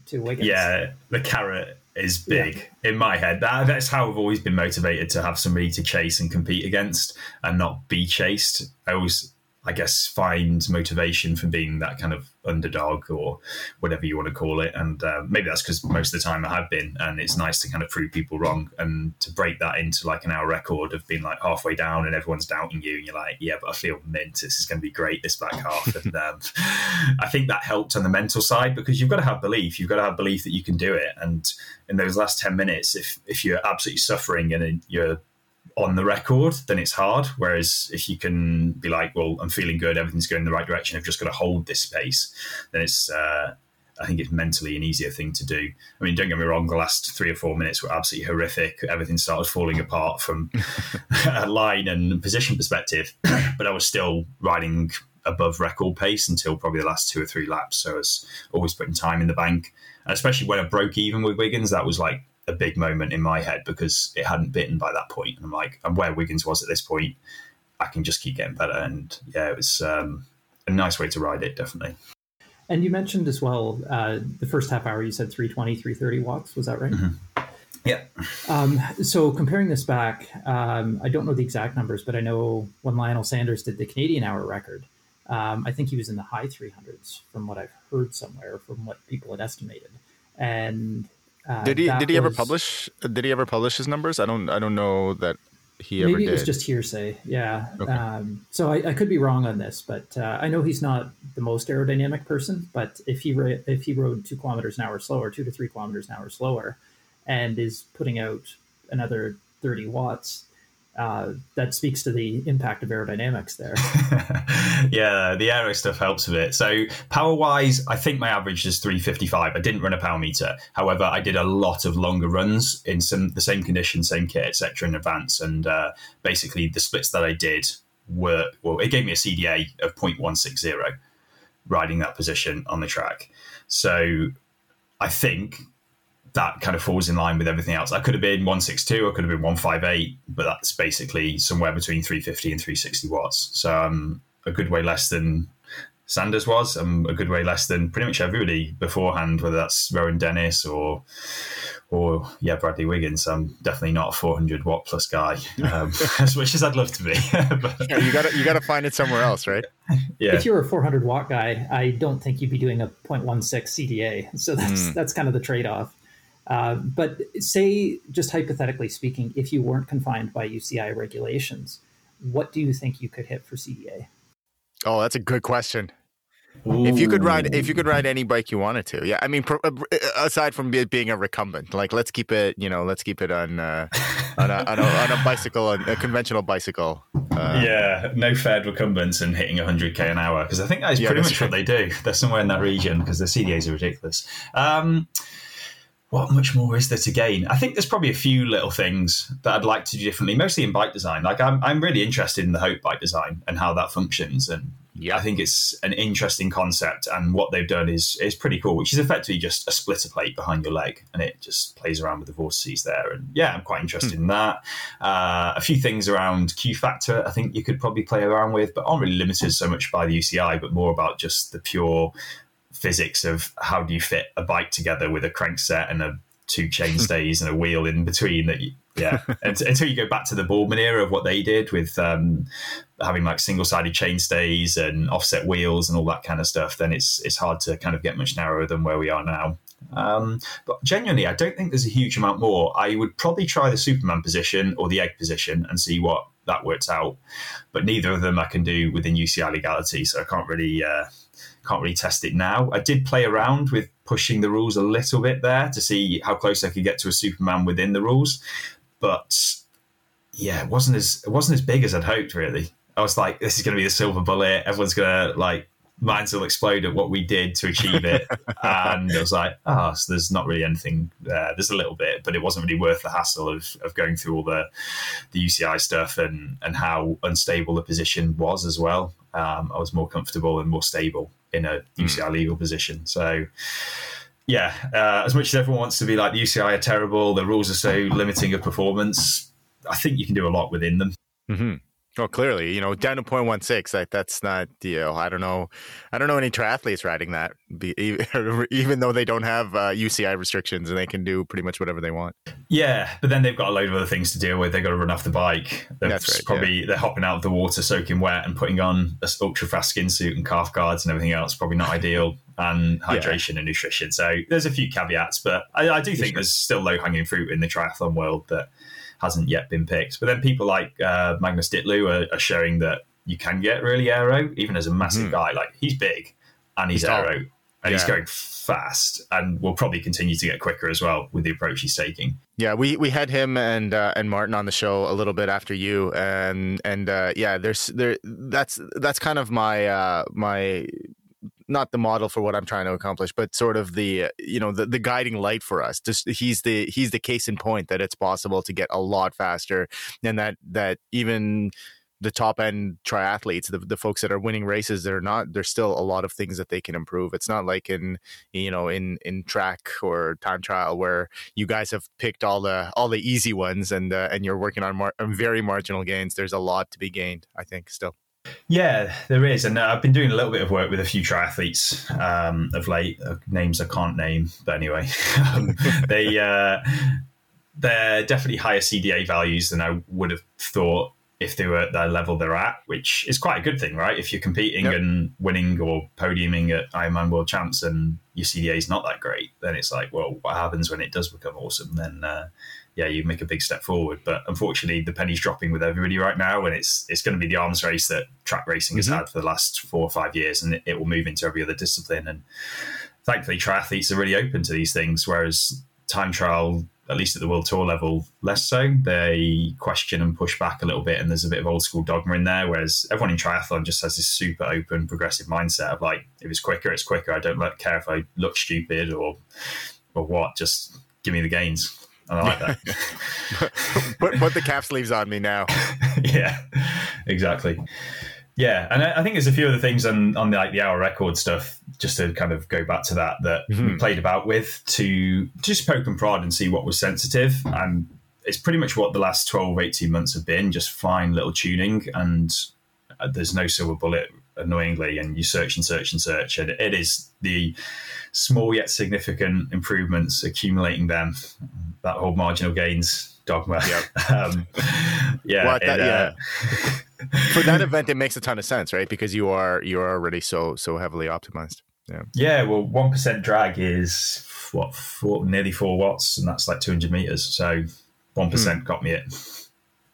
to Wiggins.
Yeah, the carrot is big yeah. in my head. That, that's how I've always been motivated to have somebody to chase and compete against and not be chased. I always I guess, find motivation from being that kind of underdog or whatever you want to call it. And uh, maybe that's because most of the time I have been, and it's nice to kind of prove people wrong and to break that into like an hour record of being like halfway down and everyone's doubting you, and you're like, yeah, but I feel mint. This is going to be great this back half. and um, I think that helped on the mental side because you've got to have belief. You've got to have belief that you can do it. And in those last ten minutes, if if you're absolutely suffering and you're on the record, then it's hard. Whereas if you can be like, well, I'm feeling good, everything's going in the right direction, I've just got to hold this pace, then it's uh, I think it's mentally an easier thing to do. I mean, don't get me wrong, the last three or four minutes were absolutely horrific. Everything started falling apart from a line and position perspective, but I was still riding above record pace until probably the last two or three laps. So I was always putting time in the bank. Especially when I broke even with Wiggins, that was like a big moment in my head because it hadn't bitten by that point. And I'm like, I'm where Wiggins was at this point. I can just keep getting better. And yeah, it was um, a nice way to ride it, definitely.
And you mentioned as well uh, the first half hour, you said 320, 330 watts. Was that right?
Mm-hmm. Yeah.
Um, so comparing this back, um, I don't know the exact numbers, but I know when Lionel Sanders did the Canadian hour record, um, I think he was in the high 300s from what I've heard somewhere, from what people had estimated. And
uh, did he did he was, ever publish? Did he ever publish his numbers? I don't I don't know that he
ever
maybe
it was just hearsay. Yeah. Okay. Um, so I, I, could be wrong on this, but uh, I know he's not the most aerodynamic person. But if he if he rode two kilometers an hour slower, two to three kilometers an hour slower, and is putting out another 30 watts, uh, that speaks to the impact of aerodynamics there.
yeah, the aero stuff helps a bit. So power wise, I think my average is 355. I didn't run a power meter. However, I did a lot of longer runs in some the same conditions, same kit, etc. in advance. And uh, basically, the splits that I did were well, it gave me a CDA of 0.160 riding that position on the track. So I think that kind of falls in line with everything else. I could have been 162, I could have been 158, but that's basically somewhere between 350 and 360 watts. So I'm um, a good way less than Sanders was. I'm a good way less than pretty much everybody beforehand, whether that's Rohan Dennis or or yeah, Bradley Wiggins. I'm definitely not a 400 watt plus guy, um, as much as I'd love to be.
but, yeah, you got to you got to find it somewhere else, right?
Yeah. If you were a 400 watt guy, I don't think you'd be doing a 0.16 CDA. So that's mm. that's kind of the trade off. Uh, but say, just hypothetically speaking, if you weren't confined by UCI regulations, what do you think you could hit for CDA?
Oh, that's a good question. Ooh. If you could ride, if you could ride any bike you wanted to, yeah. I mean, pro, uh, aside from being a recumbent, like let's keep it, you know, let's keep it on uh, on, a, on, a, on, a, bicycle, a conventional bicycle.
Uh, yeah, no fed recumbents and hitting 100k an hour because I think that is yeah, pretty much true. what they do. They're somewhere in that region because the CDAs are ridiculous. Um, what much more is there to gain? I think there's probably a few little things that I'd like to do differently, mostly in bike design. Like I'm, I'm really interested in the Hope bike design and how that functions. And yeah. I think it's an interesting concept. And what they've done is is pretty cool, which is effectively just a splitter plate behind your leg, and it just plays around with the vortices there. And yeah, I'm quite interested hmm. in that. Uh, a few things around Q factor, I think you could probably play around with, but aren't really limited so much by the UCI, but more about just the pure physics of how do you fit a bike together with a crankset and a two chainstays and a wheel in between that you, yeah. Until you go back to the Boardman era of what they did with um, having like single-sided chainstays and offset wheels and all that kind of stuff then it's it's hard to kind of get much narrower than where we are now. Um, but genuinely i don't think there's a huge amount more. I would probably try the superman position or the egg position and see what that works out. But neither of them i can do within uci legality so i can't really uh, can't really test it now. I did play around with pushing the rules a little bit there to see how close I could get to a Superman within the rules, but yeah, it wasn't as it wasn't as big as I'd hoped. Really, I was like, this is going to be the silver bullet. Everyone's going to like minds will explode at what we did to achieve it. and I was like, oh, so there's not really anything there. There's a little bit, but it wasn't really worth the hassle of, of going through all the the UCI stuff and and how unstable the position was as well. Um, I was more comfortable and more stable in a UCI mm. legal position. So yeah, uh, as much as everyone wants to be like the UCI are terrible, the rules are so limiting of performance. I think you can do a lot within them.
Mm-hmm. Well, clearly, you know, down to 0.16, like that's not, you know, I don't know, I don't know any triathletes riding that, even though they don't have uh, UCI restrictions and they can do pretty much whatever they want.
Yeah, but then they've got a load of other things to deal with. They've got to run off the bike. They're that's right, probably yeah. they're hopping out of the water, soaking wet, and putting on a ultra fast skin suit and calf guards and everything else. Probably not ideal. And hydration yeah. and nutrition. So there's a few caveats, but I, I do think sure. there's still low hanging fruit in the triathlon world that hasn't yet been picked. But then people like uh, Magnus Ditlev are, are, showing that you can get really aero, even as a massive mm. guy. Like he's big and he's, he's aero and yeah. he's going fast and will probably continue to get quicker as well with the approach he's taking.
Yeah, we, we had him and uh, and Martin on the show a little bit after you, and and uh, yeah, there's there that's that's kind of my uh, my not the model for what I'm trying to accomplish, but sort of the you know the, the guiding light for us. Just he's the he's the case in point that it's possible to get a lot faster, and that that even the top end triathletes, the, the folks that are winning races, they're not. There's still a lot of things that they can improve. It's not like in you know in in track or time trial where you guys have picked all the all the easy ones and uh, and you're working on, mar- very marginal gains. There's a lot to be gained. I think still.
Yeah, there is, and uh, I've been doing a little bit of work with a few triathletes um, of late. Uh, names I can't name, but anyway, um, they uh, they're definitely higher CDA values than I would have thought if they were at the level they're at, which is quite a good thing, right? If you're competing yep. and winning or podiuming at Ironman World Champs and your CDA is not that great, then it's like, well, what happens when it does become awesome? Then, uh, yeah, you make a big step forward. But unfortunately, the penny's dropping with everybody right now, and it's it's going to be the arms race that track racing has mm-hmm. had for the last four or five years, and it, it will move into every other discipline. And thankfully, triathletes are really open to these things, whereas time trial at least at the world tour level, less so. They question and push back a little bit, and there's a bit of old school dogma in there. Whereas everyone in triathlon just has this super open, progressive mindset of like, if it's quicker, it's quicker. I don't care if I look stupid or or what. Just give me the gains. And I like that.
put, put the cap sleeves on me now.
yeah, exactly. Yeah, and I, think there's a few other things on on the, like the hour record stuff, just to kind of go back to that that mm-hmm. we played about with to just poke and prod and see what was sensitive, and it's pretty much what the last 12, 18 months have been, just fine little tuning, and uh, there's no silver bullet, annoyingly, and you search and search and search, and it is the small yet significant improvements, accumulating them, that whole marginal gains dogma. Yep. um, yeah,
well, that, uh, yeah. for that event, it makes a ton of sense, right? Because you are you are already so so heavily optimized. Yeah.
Yeah. Well, one percent drag is what four, nearly four watts, and that's like two hundred meters. So one percent hmm. got me it.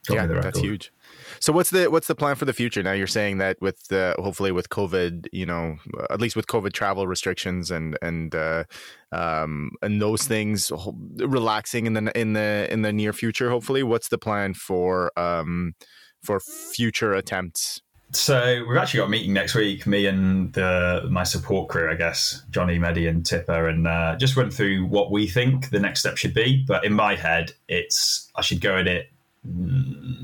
Got yeah, me that's huge. So what's the what's the plan for the future? Now you're saying that with the hopefully with COVID, you know, at least with COVID travel restrictions and and uh, um, and those things relaxing in the in the in the near future. Hopefully, what's the plan for um, for future attempts?
So we've actually got a meeting next week, me and the, my support crew, I guess, Johnny, Medi, and Tipper, and uh, just run through what we think the next step should be. But in my head, it's I should go at it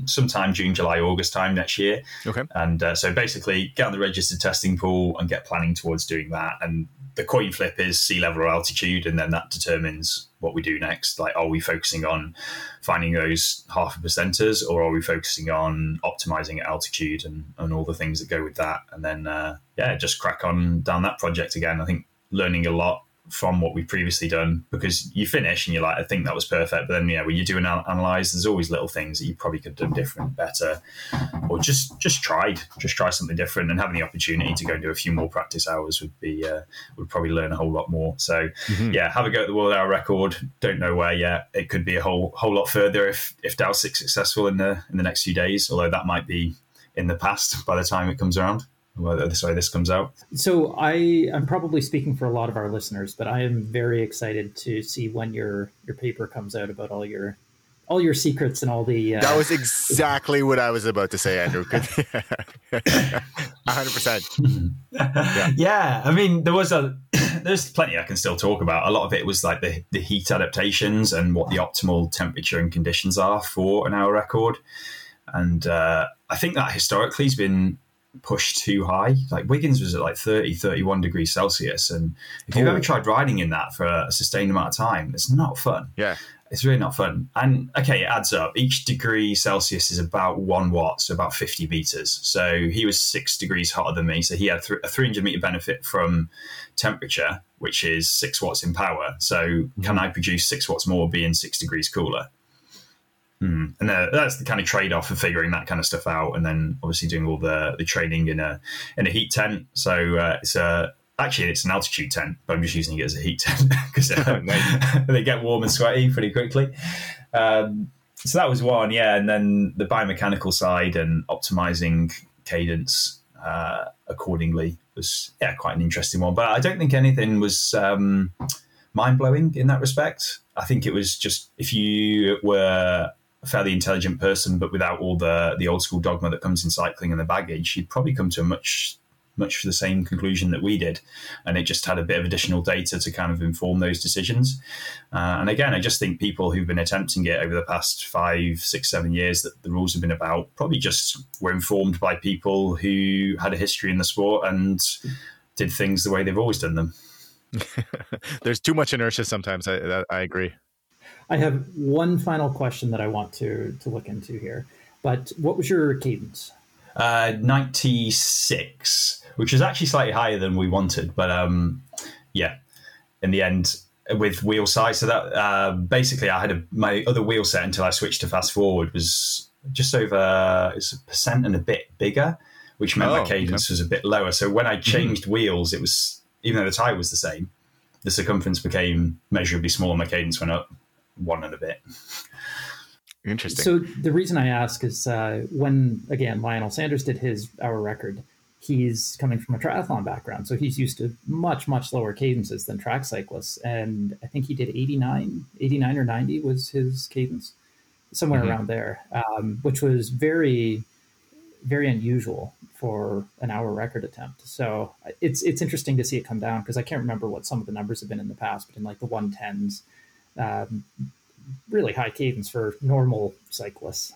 sometime June, July, August time next year.
Okay.
And uh, so basically, get on the registered testing pool and get planning towards doing that. And the coin flip is sea level or altitude, and then that determines what we do next. Like, are we focusing on finding those half a percenters, or are we focusing on optimizing at altitude and, and all the things that go with that? And then, uh, yeah, just crack on down that project again. I think learning a lot from what we've previously done because you finish and you're like, I think that was perfect. But then, yeah, when you do an analyze, there's always little things that you probably could have done different, better, or just just tried, just try something different, and having the opportunity to go and do a few more practice hours would be uh, would probably learn a whole lot more. So, mm-hmm. yeah, have a go at the world hour record. Don't know where yet. It could be a whole whole lot further if if Dowsett's successful in the in the next few days. Although that might be in the past by the time it comes around well, this this comes out.
So I I'm probably speaking for a lot of our listeners, but I am very excited to see when your your paper comes out about all your all your secrets and all the.
Uh, that was exactly what I was about to say, Andrew. hundred percent.
Yeah, I mean, there was a there's plenty I can still talk about. A lot of it was like the the heat adaptations and what the optimal temperature and conditions are for an hour record, and uh, I think that historically has been pushed too high. Like Wiggins was at like 30, 31 degrees Celsius. And if you've ever tried riding in that for a sustained amount of time, it's not fun.
Yeah.
It's really not fun. And okay, it adds up. Each degree Celsius is about one watt, so about 50 meters. So he was six degrees hotter than me. So he had a 300 meter benefit from temperature, which is six watts in power. So can hmm. I produce six watts more being six degrees cooler? Mm. And uh, that's the kind of trade off of figuring that kind of stuff out, and then obviously doing all the the training in a in a heat tent. So uh, it's a actually it's an altitude tent, but I'm just using it as a heat tent because uh, they get warm and sweaty pretty quickly. Um, so that was one, yeah, and then the biomechanical side and optimizing cadence uh, accordingly was yeah quite an interesting one. But I don't think anything was. Um, mind blowing in that respect. I think it was just if you were fairly intelligent person, but without all the the old school dogma that comes in cycling and the baggage, you'd probably come to a much much the same conclusion that we did, and it just had a bit of additional data to kind of inform those decisions. Uh, and again, I just think people who've been attempting it over the past five, six, seven years that the rules have been about probably just were informed by people who had a history in the sport and did things the way they've always done them.
There's too much inertia sometimes. I, I agree.
I have one final question that I want to to look into here. But what was your cadence?
Uh, 96, which was actually slightly higher than we wanted. But um, yeah, in the end, with wheel size, so that uh, basically I had a, my other wheel set until I switched to fast forward was just over it's a percent and a bit bigger, which meant oh, my cadence okay. was a bit lower. So when I changed mm-hmm. wheels, it was even though the tire was the same, the circumference became measurably smaller. My cadence went up one and a bit.
Interesting.
So the reason I ask is uh, when again Lionel Sanders did his hour record, he's coming from a triathlon background, so he's used to much much lower cadences than track cyclists, and I think he did 89, 89 or ninety was his cadence, somewhere mm-hmm. around there, um, which was very very unusual for an hour record attempt. So it's it's interesting to see it come down because I can't remember what some of the numbers have been in the past, but in like the one tens. Um, really high cadence for normal cyclists.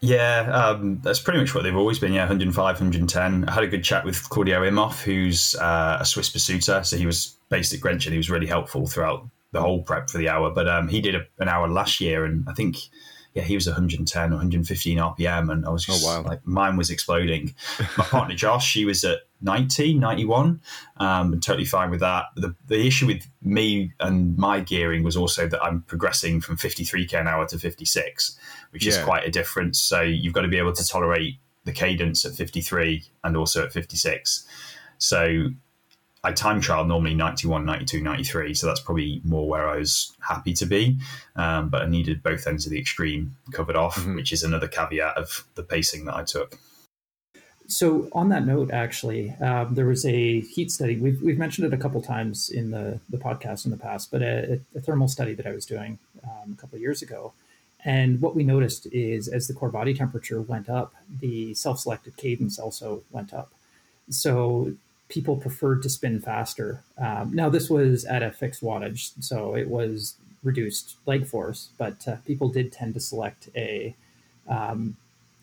Yeah, um, that's pretty much what they've always been. Yeah, 105, 110. I had a good chat with Claudio Imhof, who's uh, a Swiss pursuiter. So he was based at Grenchen. He was really helpful throughout the whole prep for the hour. But um, he did a, an hour last year, and I think yeah, he was 110 or 115 RPM, and I was just oh, wow. like, mine was exploding. My partner Joss, she was at 90, 91, um, totally fine with that. The, the issue with me and my gearing was also that I'm progressing from 53k an hour to 56, which yeah. is quite a difference. So you've got to be able to tolerate the cadence at 53 and also at 56. So I time trial normally 91, 92, 93. So that's probably more where I was happy to be. Um, but I needed both ends of the extreme covered off, mm-hmm. which is another caveat of the pacing that I took.
So on that note, actually, um, there was a heat study. We've, we've mentioned it a couple times in the, the podcast in the past, but a, a thermal study that I was doing um, a couple of years ago. And what we noticed is as the core body temperature went up, the self-selected cadence also went up. So people preferred to spin faster. Um, now, this was at a fixed wattage, so it was reduced leg force, but uh, people did tend to select a um,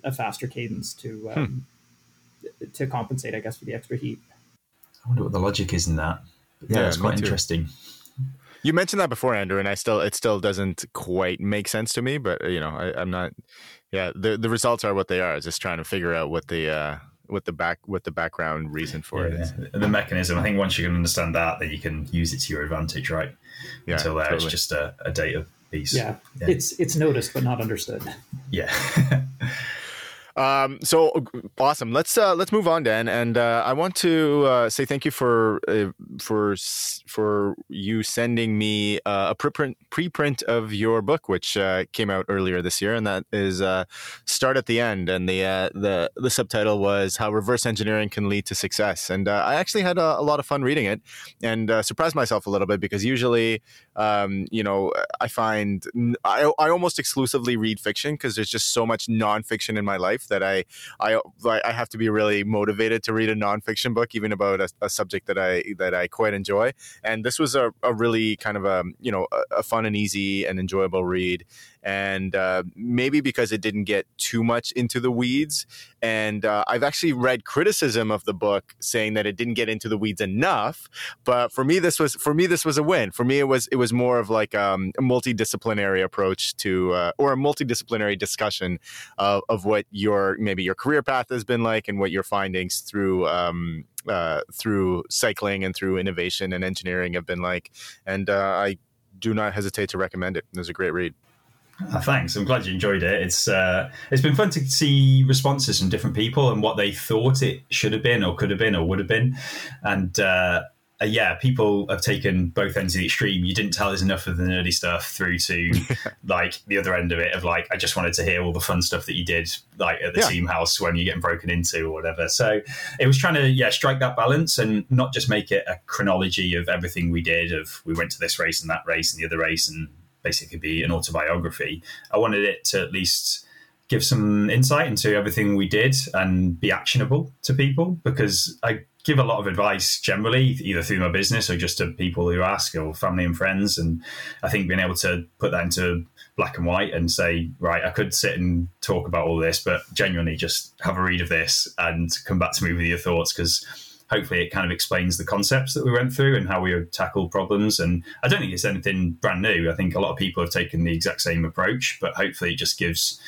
a faster cadence to um, hmm. to compensate, I guess, for the extra heat.
I wonder what the logic is in that. Yeah, yeah it's quite interesting.
You mentioned that before, Andrew, and I still it still doesn't quite make sense to me. But you know, I, am not. Yeah, the the results are what they are. Just trying to figure out what the uh, what the back what the background reason for yeah, it is.
The mechanism. I think once you can understand that, then you can use it to your advantage, right? Yeah, Until there, totally. it's just a, a data piece.
Yeah. yeah, it's it's noticed but not understood.
Yeah.
Um, so awesome. Let's uh, let's move on, Dan. And uh, I want to uh, say thank you for uh, for for you sending me uh, a preprint preprint of your book, which uh, came out earlier this year, and that is "Start at the End." And the the the subtitle was "How Reverse Engineering Can Lead to Success." And I actually had a, a, lot of fun reading it, and surprised myself a little bit because usually, um, you know, I find I I almost exclusively read fiction because there's just so much nonfiction in my life that I I I have to be really motivated to read a nonfiction book, even about a, a subject that I that I quite enjoy. And this was a, a really kind of a you know a, a fun and easy and enjoyable read and uh, maybe because it didn't get too much into the weeds. And uh, I've actually read criticism of the book saying that it didn't get into the weeds enough. But for me, this was for me this was a win. For me, it was it was more of like um, a multidisciplinary approach to uh, or a multidisciplinary discussion of, of what your maybe your career path has been like and what your findings through. Um, uh, through cycling and through innovation and engineering have been like, and uh, I do not hesitate to recommend it. It was a great read.
Oh, thanks. I'm glad you enjoyed it. It's uh, it's been fun to see responses from different people and what they thought it should have been, or could have been, or would have been. And uh, uh, yeah, people have taken both ends of the extreme. You didn't tell us enough of the nerdy stuff through to like the other end of it of like I just wanted to hear all the fun stuff that you did like at the yeah. team house when you're getting broken into or whatever. So it was trying to yeah strike that balance and not just make it a chronology of everything we did of we went to this race and that race and the other race and basically be an autobiography. I wanted it to at least give some insight into everything we did and be actionable to people because I give a lot of advice generally, either through my business or just to people who ask or family and friends. And I think being able to put that into black and white and say, right, I could sit and talk about all this, but genuinely just have a read of this and come back to me with your thoughts because hopefully it kind of explains the concepts that we went through and how we would tackle problems. And I don't think it's anything brand new. I think a lot of people have taken the exact same approach, but hopefully it just gives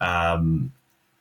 um,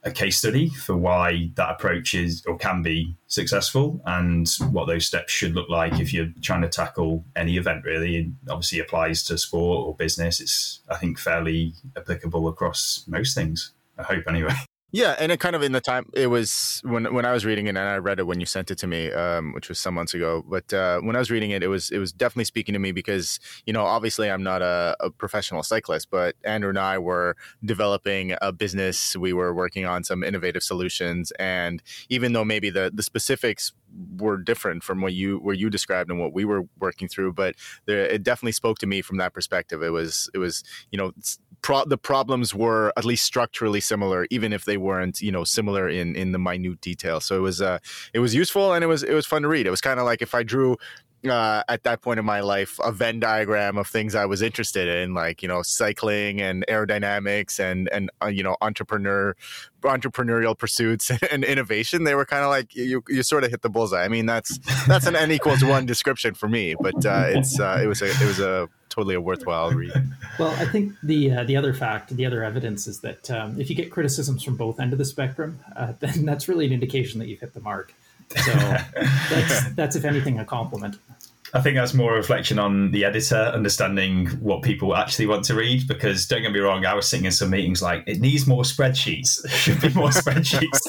a case study for why that approach is or can be successful and what those steps should look like if you're trying to tackle any event really it obviously applies to sport or business it's i think fairly applicable across most things i hope anyway
Yeah, and it kind of in the time it was when when I was reading it, and I read it when you sent it to me, um, which was some months ago. But uh, when I was reading it, it was it was definitely speaking to me because you know obviously I'm not a, a, professional cyclist, but Andrew and I were developing a business. We were working on some innovative solutions, and even though maybe the the specifics were different from what you where you described and what we were working through, but there, it definitely spoke to me from that perspective. It was it was you know pro- the problems were at least structurally similar, even if they weren't, you know, similar in in the minute detail. So it was uh, it was useful and it was it was fun to read. It was kind of like if I drew uh, at that point in my life a Venn diagram of things I was interested in, like you know cycling and aerodynamics and and uh, you know entrepreneur entrepreneurial pursuits and innovation. They were kind of like you you sort of hit the bullseye. I mean that's that's an n equals one description for me, but uh, it's uh, it was a it was a totally a worthwhile read.
Well, I think the uh, the other fact, the other evidence is that um, if you get criticisms from both end of the spectrum, uh, then that's really an indication that you've hit the mark. So that's that's if anything a compliment.
I think that's more a reflection on the editor understanding what people actually want to read. Because don't get me wrong, I was sitting in some meetings like it needs more spreadsheets. There should be more spreadsheets.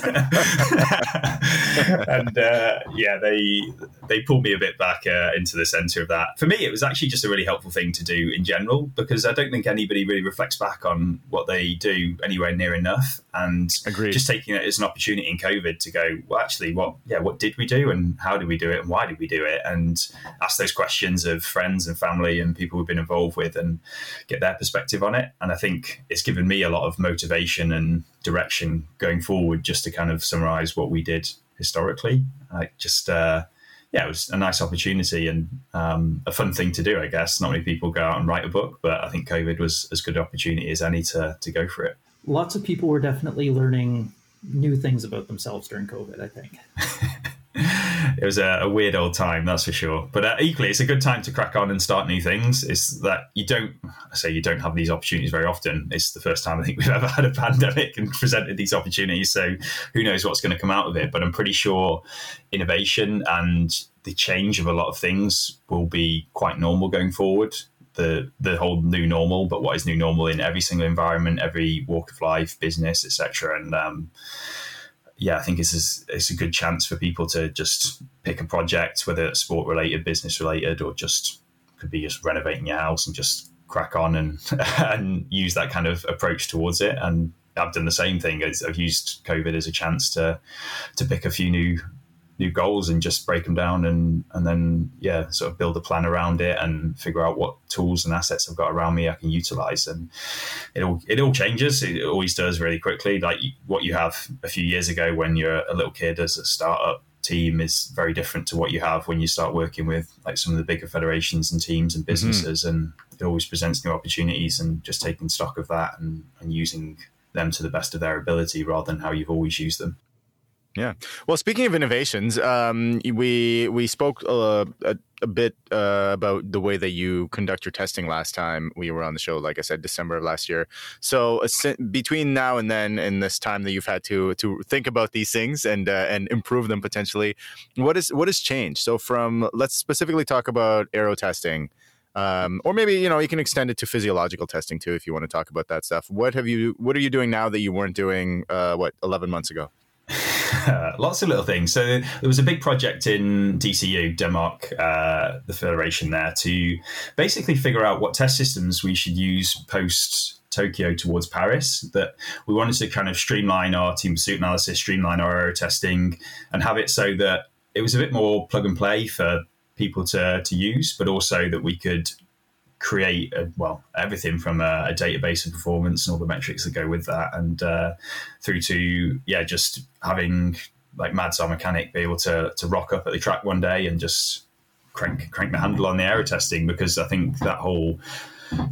and uh, yeah, they they pulled me a bit back uh, into the centre of that. For me, it was actually just a really helpful thing to do in general because I don't think anybody really reflects back on what they do anywhere near enough. And
Agreed.
just taking it as an opportunity in COVID to go, well, actually, what yeah, what did we do and how did we do it and why did we do it and ask those questions of friends and family and people we've been involved with and get their perspective on it. And I think it's given me a lot of motivation and direction going forward just to kind of summarize what we did historically. Like just, uh, yeah, it was a nice opportunity and um, a fun thing to do, I guess. Not many people go out and write a book, but I think COVID was as good an opportunity as any to, to go for it.
Lots of people were definitely learning new things about themselves during COVID, I think.
it was a, a, weird old time, that's for sure. But uh, equally, it's a good time to crack on and start new things. It's that you don't I say you don't have these opportunities very often. It's the first time I think we've ever had a pandemic and presented these opportunities. So who knows what's going to come out of it? But I'm pretty sure innovation and the change of a lot of things will be quite normal going forward. The, the whole new normal, but what is new normal in every single environment, every walk of life, business, etc. And um, yeah, I think it's a, it's a good chance for people to just pick a project, whether it's sport related, business related, or just could be just renovating your house and just crack on and and use that kind of approach towards it. And I've done the same thing. I've used COVID as a chance to to pick a few new new goals and just break them down and and then yeah sort of build a plan around it and figure out what tools and assets I've got around me I can utilize and it all it all changes it always does really quickly like what you have a few years ago when you're a little kid as a startup team is very different to what you have when you start working with like some of the bigger federations and teams and mm-hmm. businesses mm-hmm. and it always presents new opportunities and just taking stock of that and, and using them to the best of their ability rather than how you've always used them
yeah. Well, speaking of innovations, um, we we spoke uh, a, a, bit uh, about the way that you conduct your testing last time we were on the show. Like I said, December of last year. So uh, between now and then, and this time that you've had to to think about these things and uh, and improve them potentially, what is what has changed? So from let's specifically talk about aero testing. Um, or maybe you know you can extend it to physiological testing too if you want to talk about that stuff. What have you? What are you doing now that you weren't doing? Uh, what eleven months ago?
lots of little things. So there was a big project in DCU, Denmark, uh, the federation there, to basically figure out what test systems we should use post Tokyo towards Paris. That we wanted to kind of streamline our team pursuit analysis, streamline our aero testing, and have it so that it was a bit more plug and play for people to to use, but also that we could create a, well everything from a, a, database and performance and all the metrics that go with that, and uh, through to yeah, just having like Mads, our mechanic, be able to to rock up at the track one day and just crank crank the handle on the aero testing because I think that whole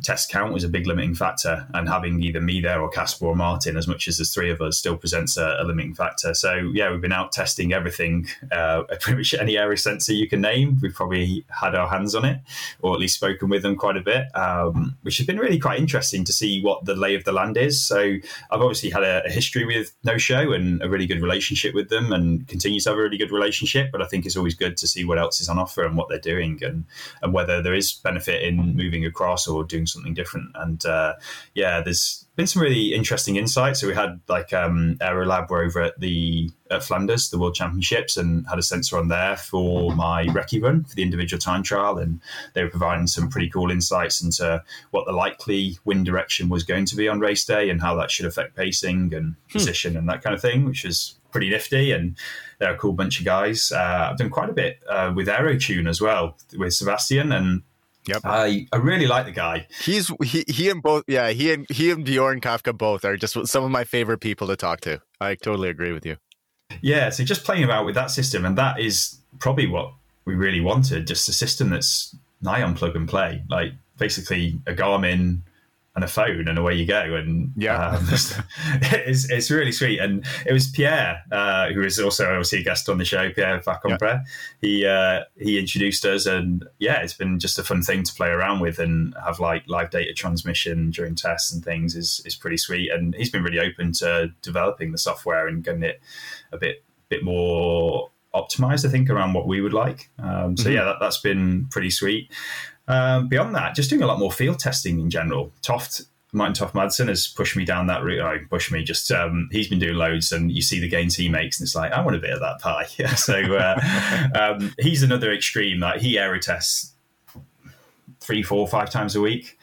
test count was a big limiting factor, and having either me there or Casper or Martin, as much as there's three of us, still presents a, a limiting factor. So yeah, we've been out testing everything, uh, pretty much any aero sensor you can name. We've probably had our hands on it, or at least spoken with them quite a bit, um, which has been really quite interesting to see what the lay of the land is. So I've obviously had a, a history with Notio and a really good relationship with them, and continue to have a really good relationship. But I think it's always good to see what else is on offer and what they're doing, and and whether there is benefit in moving across or doing something different. And uh, yeah, there's been some really interesting insights. So we had like um, Aerolab were over at the at Flanders, the World Championships, and had a sensor on there for my recce run for the individual time trial, and they were providing some pretty cool insights into what the likely wind direction was going to be on race day and how that should affect pacing and hmm. position and that kind of thing, which was pretty nifty. And they're a cool bunch of guys. Uh, I've done quite a bit uh, with Aerotune as well with Sebastian and
Yep.
I, I really like the guy.
He's he he and both yeah, he and he and Bjorn Kafka both are just some of my favorite people to talk to. I totally agree with you.
Yeah, so just playing about with that system and that is probably what we really wanted, just a system that's nigh on plug and play. Like basically a Garmin and a phone and away you go and
yeah um,
it's, it's really sweet and it was pierre uh, who is also obviously a guest on the show pierre Facompre. Yeah. he uh, he introduced us and yeah it's been just a fun thing to play around with and have like live data transmission during tests and things is is pretty sweet and he's been really open to developing the software and getting it a bit bit more optimized i think around what we would like um, so mm-hmm. yeah that, that's been pretty sweet um, beyond that, just doing a lot more field testing in general. Toft Martin Toft Madsen has pushed me down that route. Oh, pushed me. Just um, he's been doing loads, and you see the gains he makes, and it's like I want a bit of that pie. so uh, um, he's another extreme. Like he aero tests three, four, five times a week.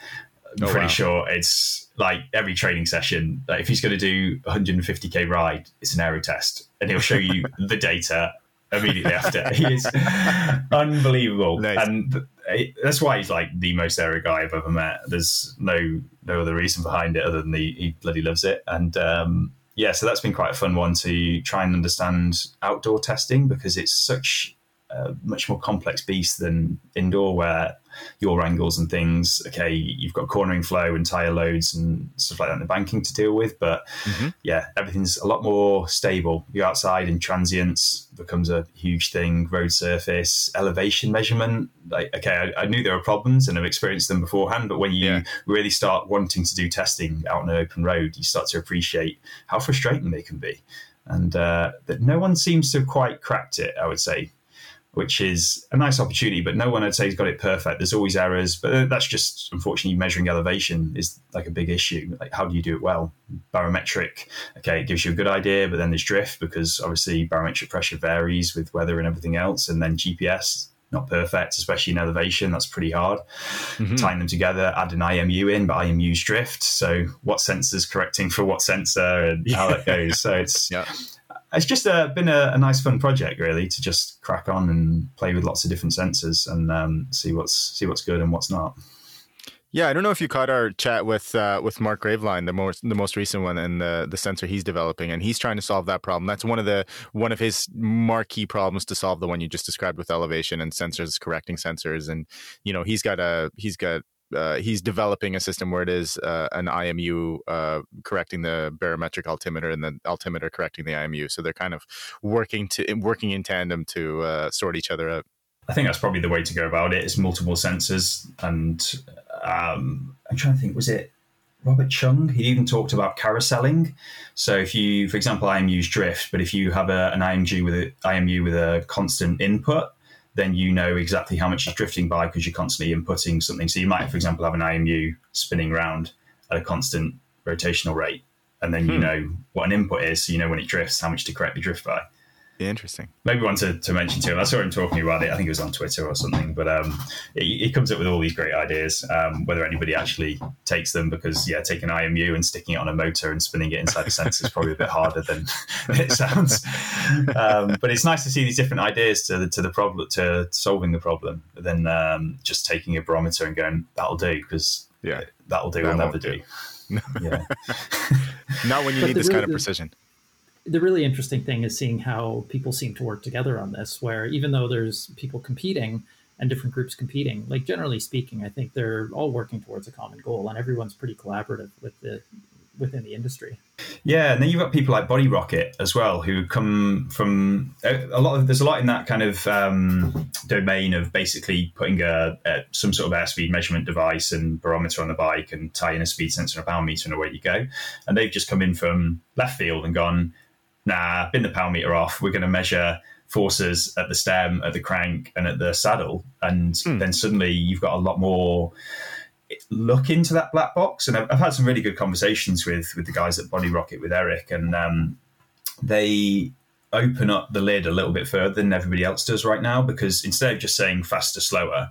I'm oh, pretty wow. sure it's like every training session. Like if he's going to do 150k ride, it's an aero test, and he'll show you the data immediately after. he is unbelievable, nice. and that's why he's like the most aero guy I've ever met. There's no no other reason behind it other than the, he bloody loves it, and um, yeah, so that's been quite a fun one to try and understand outdoor testing because it's such a much more complex beast than indoor, where your angles and things. Okay, you've got cornering flow and tire loads and stuff like that in the banking to deal with, but mm-hmm. yeah, everything's a lot more stable. You're outside and transients becomes a huge thing. Road surface, elevation measurement. Like, okay, I, I knew there were problems and I've experienced them beforehand, but when you yeah. really start wanting to do testing out on an open road, you start to appreciate how frustrating they can be. And uh, that no one seems to have quite cracked it, I would say, which is a nice opportunity, but no one I'd say has got it perfect. There's always errors, but that's just unfortunately measuring elevation is like a big issue. Like, how do you do it well? Barometric, okay, it gives you a good idea, but then there's drift because obviously barometric pressure varies with weather and everything else, and then GPS. Not perfect, especially in elevation. That's pretty hard. Mm-hmm. Tying them together, add an IMU in, but IMU's drift. So, what sensor's correcting for what sensor and how that goes. So, it's yeah it's just a, been a, a, nice fun project really to just crack on and play with lots of different sensors and um, see what's see what's good and what's not.
Yeah i don't know if you caught our chat with uh, with mark graveline the most the most recent one and the the sensor he's developing and he's trying to solve that problem. That's one of the one of his marquee problems to solve the one you just described with elevation and sensors correcting sensors and you know he's got a he's got uh, he's developing a system where it is uh, an IMU uh, correcting the barometric altimeter and the altimeter correcting the IMU. So they're kind of working to working in tandem to uh, sort each other out.
I think that's probably the way to go about it. it. Is multiple sensors, and um, I'm trying to think. Was it Robert Chung? He even talked about carouseling. So if you, for example, IMU's drift, but if you have a, an IMG with a IMU with a constant input, then you know exactly how much is drifting by because you're constantly inputting something. So you might, for example, have an IMU spinning around at a constant rotational rate, and then hmm. you know what an input is, so you know when it drifts, how much to correct the drift by.
Interesting.
Maybe one to, to mention too. I saw him talking about it. I think it was on Twitter or something. But um, he, he comes up with all these great ideas. Um, whether anybody actually takes them, because yeah, taking IMU and sticking it on a motor and spinning it inside a sensor is probably a bit harder than it sounds. um, but it's nice to see these different ideas to the, to the problem to solving the problem than um, just taking a barometer and going that'll do because yeah that'll do that will never do. do. yeah.
Not when you but need this really, kind of precision.
The, really interesting thing is seeing how people seem to work together on this. Where even though there's people competing and different groups competing, like generally speaking, I think they're all working towards a common goal, and everyone's pretty collaborative with the within the industry.
Yeah, and then you've got people like Body Rocket as well, who come from a lot of. There's a lot in that kind of um, domain of basically putting a, a, some sort of airspeed measurement device and barometer on the bike, and in a speed sensor and a power meter, and away you go. And they've just come in from left field and gone, nah, bin the power meter off. We're going to measure forces at the stem, at the crank, and at the saddle, and mm. then suddenly you've got a lot more look into that black box. And I've, I've, had some really good conversations with with the guys at Body Rocket with Eric, and um, they open up the lid a little bit further than everybody else does right now because instead of just saying faster, slower,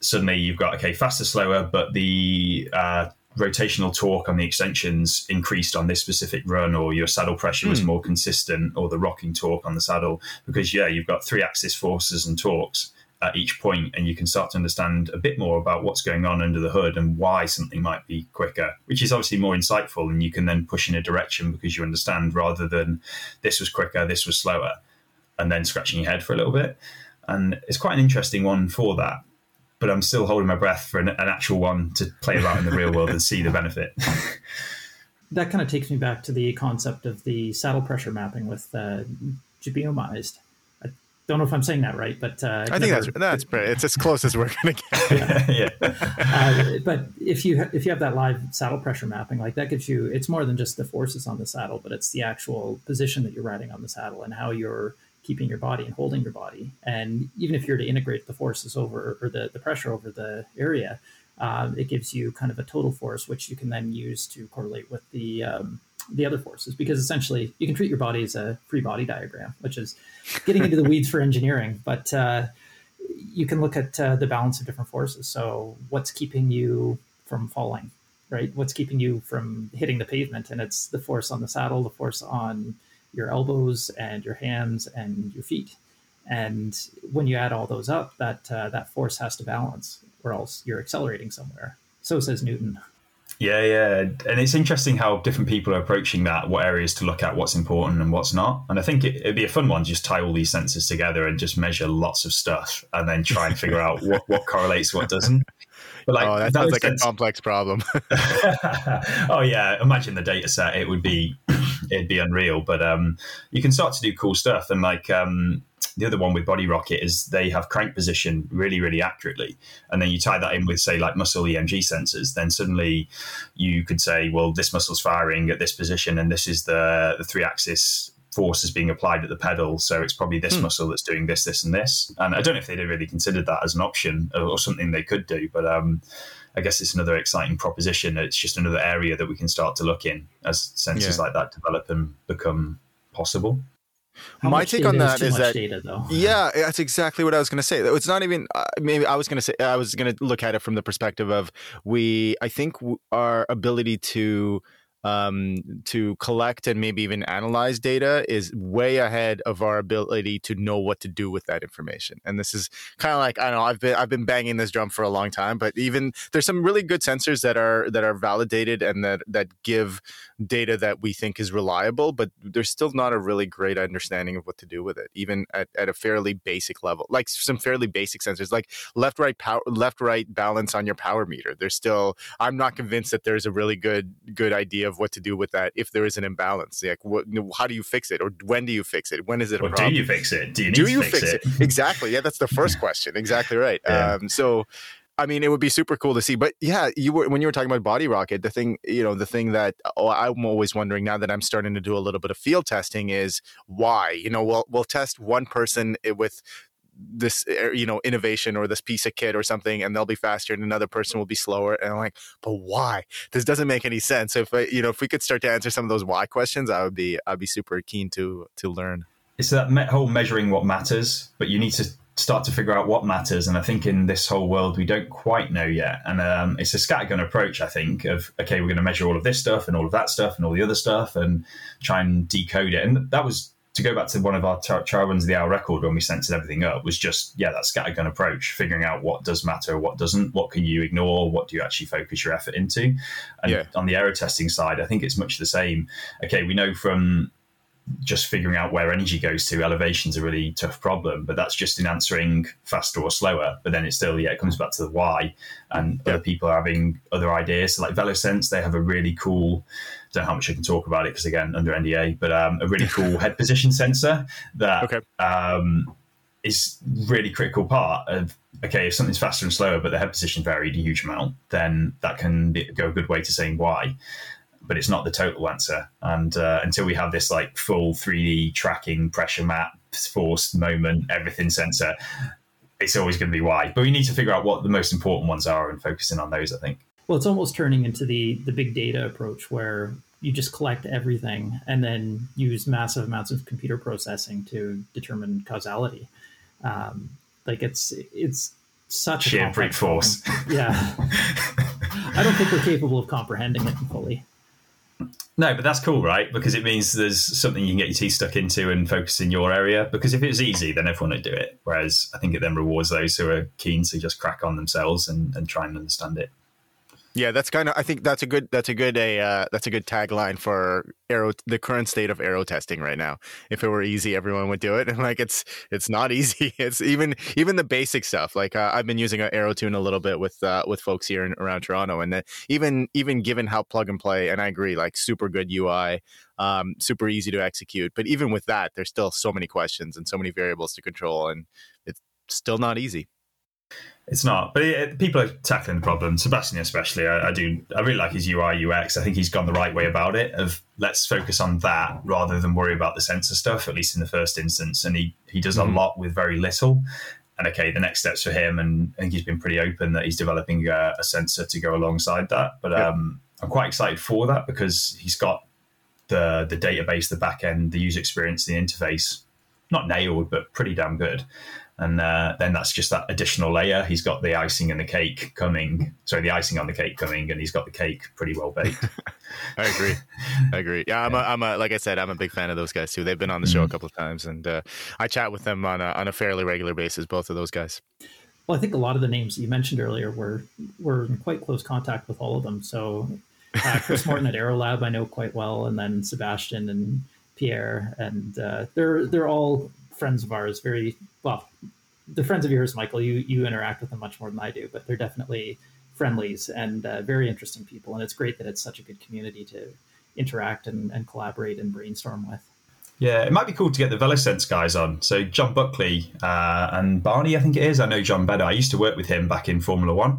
suddenly you've got okay, faster, slower, but the uh, rotational torque on the extensions increased on this specific run, or your saddle pressure was mm. more consistent, or the rocking torque on the saddle, because yeah, you've got three axis forces and torques at each point, and you can start to understand a bit more about what's going on under the hood and why something might be quicker, which is obviously more insightful, and you can then push in a direction because you understand rather than this was quicker, this was slower, and then scratching your head for a little bit. And it's quite an interesting one for that. But I'm still holding my breath for an, an actual one to play around in the real world and see the benefit.
that kind of takes me back to the concept of the saddle pressure mapping with uh, I don't know if I'm saying that right, but uh,
I think never, that's that's pretty, it's as close as we're going to
get. yeah. Uh, but if you if you have that live saddle pressure mapping, like that gives you it's more than just the forces on the saddle, but it's the actual position that you're riding on the saddle and how you're keeping your body and holding your body. And even if you're to integrate the forces over or the, the pressure over the area, uh, it gives you kind of a total force, which you can then use to correlate with the um, the other forces because essentially you can treat your body as a free body diagram, which is getting into the weeds for engineering, but uh, you can look at uh, the balance of different forces. So what's keeping you from falling, right? What's keeping you from hitting the pavement? And it's the force on the saddle, the force on your elbows and your hands and your feet. And when you add all those up, that uh, that force has to balance, or else you're accelerating somewhere. So says Newton.
Yeah, yeah. And it's interesting how different people are approaching that, what areas to look at, what's important and what's not. And I think it, would be a fun one to just tie all these sensors together and just measure lots of stuff and then try and figure out what, what correlates, what doesn't.
But like, oh, that sounds like sense- a complex problem.
oh yeah, imagine the data set. It would be it'd be unreal. But um, you can start to do cool stuff. And like um, the other one with Body Rocket is they have crank position really, really accurately. And then you tie that in with, say, like muscle EMG sensors, then suddenly you could say, well, this muscle's firing at this position, and this is the, the three axis force is being applied at the pedal. So it's probably this hmm. muscle that's doing this, this, and this. And I don't know if they'd really considered that as an option or, something they could do, but um, I guess it's another exciting proposition. It's just another area that we can start to look in as sensors yeah. like that develop and become possible.
How My take on that is, is that data, yeah, that's exactly what I was going to say. It's not even uh, maybe I was going to say I was going to look at it from the perspective of we. I think our ability to um, to collect and maybe even analyze data is way ahead of our ability to know what to do with that information. And this is kind of like I don't know I've been I've been banging this drum for a long time, but even there's some really good sensors that are that are validated and that that give data that we think is reliable, but there's still not a really great understanding of what to do with it, even at, at a fairly basic level. Like some fairly basic sensors, like left right power left right balance on your power meter. There's still I'm not convinced that there's a really good good idea of what to do with that if there is an imbalance. Like, what, how do you fix it, or when do you fix it? When is it?
Or do you fix it? Do you, do you fix, fix it?
it? exactly. Yeah, that's the first question. Exactly right. Yeah. Um, so. I mean, it would be super cool to see. But yeah, you were when you were talking about Body Rocket, the thing, you know, the thing that oh, I'm always wondering now that I'm starting to do a little bit of field testing is why. You know, we'll we'll test one person with this er, you know innovation or this piece of kit or something and they'll be faster and another person will be slower and i'm like but why? This doesn't make any sense. If I, you know if we could start to answer some of those why questions i would be i'd be super keen to to learn.
It's that me- whole measuring what matters but you need to start to figure out what matters and i think in this whole world we don't quite know yet and um, it's a scattergun approach i think of okay we're going to measure all of this stuff and all of that stuff and all the other stuff and try and decode it and that was to go back to one of our trial runs of the hour record when we sensored everything up was just yeah that scattergun approach figuring out what does matter what doesn't what can you ignore what do you actually focus your effort into and yeah. on the aero testing side i think it's much the same okay we know from just figuring out where energy goes to elevation's a really tough problem but that's just in answering faster or slower but then it still yeah it comes back to the why and yeah. other people are having other ideas so like VeloSense they have a really cool don't know how much I can talk about it because again under NDA, but um, a really cool head position sensor that okay. um, is really critical part of okay if something's faster and slower, but the head position varied a huge amount, then that can be, go a good way to saying why. But it's not the total answer, and uh, until we have this like full 3D tracking pressure map, force, moment, everything sensor, it's always going to be why. But we need to figure out what the most important ones are and focusing on those. I think.
Well, it's almost turning into the the big data approach where you just collect everything and then use massive amounts of computer processing to determine causality. Um, like it's it's such
sheer a brute force.
Yeah, I don't think we're capable of comprehending it fully.
No, but that's cool, right? Because it means there's something you can get your teeth stuck into and focus in your area. Because if it was easy, then everyone would do it. Whereas I think it then rewards those who are keen to just crack on themselves and, and try and understand it.
Yeah, that's kind of. I think that's a good. That's a good. A uh, that's a good tagline for aero. The current state of aero testing right now. If it were easy, everyone would do it. And like it's it's not easy. It's even even the basic stuff. Like uh, I've been using an Aerotune a little bit with uh, with folks here in, around Toronto, and even even given how plug and play, and I agree, like super good UI, um, super easy to execute. But even with that, there's still so many questions and so many variables to control, and it's still not easy.
It's not, but it, people are tackling the problem. Sebastian, especially, I, I, do. I really like his UI UX. I think he's gone the right way about it. Of let's focus on that rather than worry about the sensor stuff. At least in the first instance, and he he does mm-hmm. a lot with very little. And okay, the next steps for him, and I think he's been pretty open that he's developing a, a sensor to go alongside that. But yeah. um, I'm quite excited for that because he's got the the database, the back end, the user experience, the interface, not nailed, but pretty damn good and uh, then that's just that additional layer. He's got the icing and the cake coming. Sorry, the icing on the cake coming, and he's got the cake pretty well baked.
I agree. I agree. Yeah, I'm, yeah. A, I'm a, like I said, I'm a big fan of those guys too. They've been on the show mm-hmm. a couple of times, and uh, I chat with them on a, on a fairly regular basis. Both of those guys.
Well, I think a lot of the names you mentioned earlier were were in quite close contact with all of them. So uh, Chris Morton at Aerolab, I know quite well, and then Sebastian and Pierre, and uh, they're they're all friends of ours, very well. They're friends of yours, Michael. You you interact with them much more than I do, but they're definitely friendlies and uh, very interesting people. And it's great that it's such a good community to interact and, and collaborate and brainstorm with.
Yeah, it might be cool to get the VeloSense guys on. So John Buckley uh, and Barney, I think it is. I know John better. I used to work with him back in Formula One,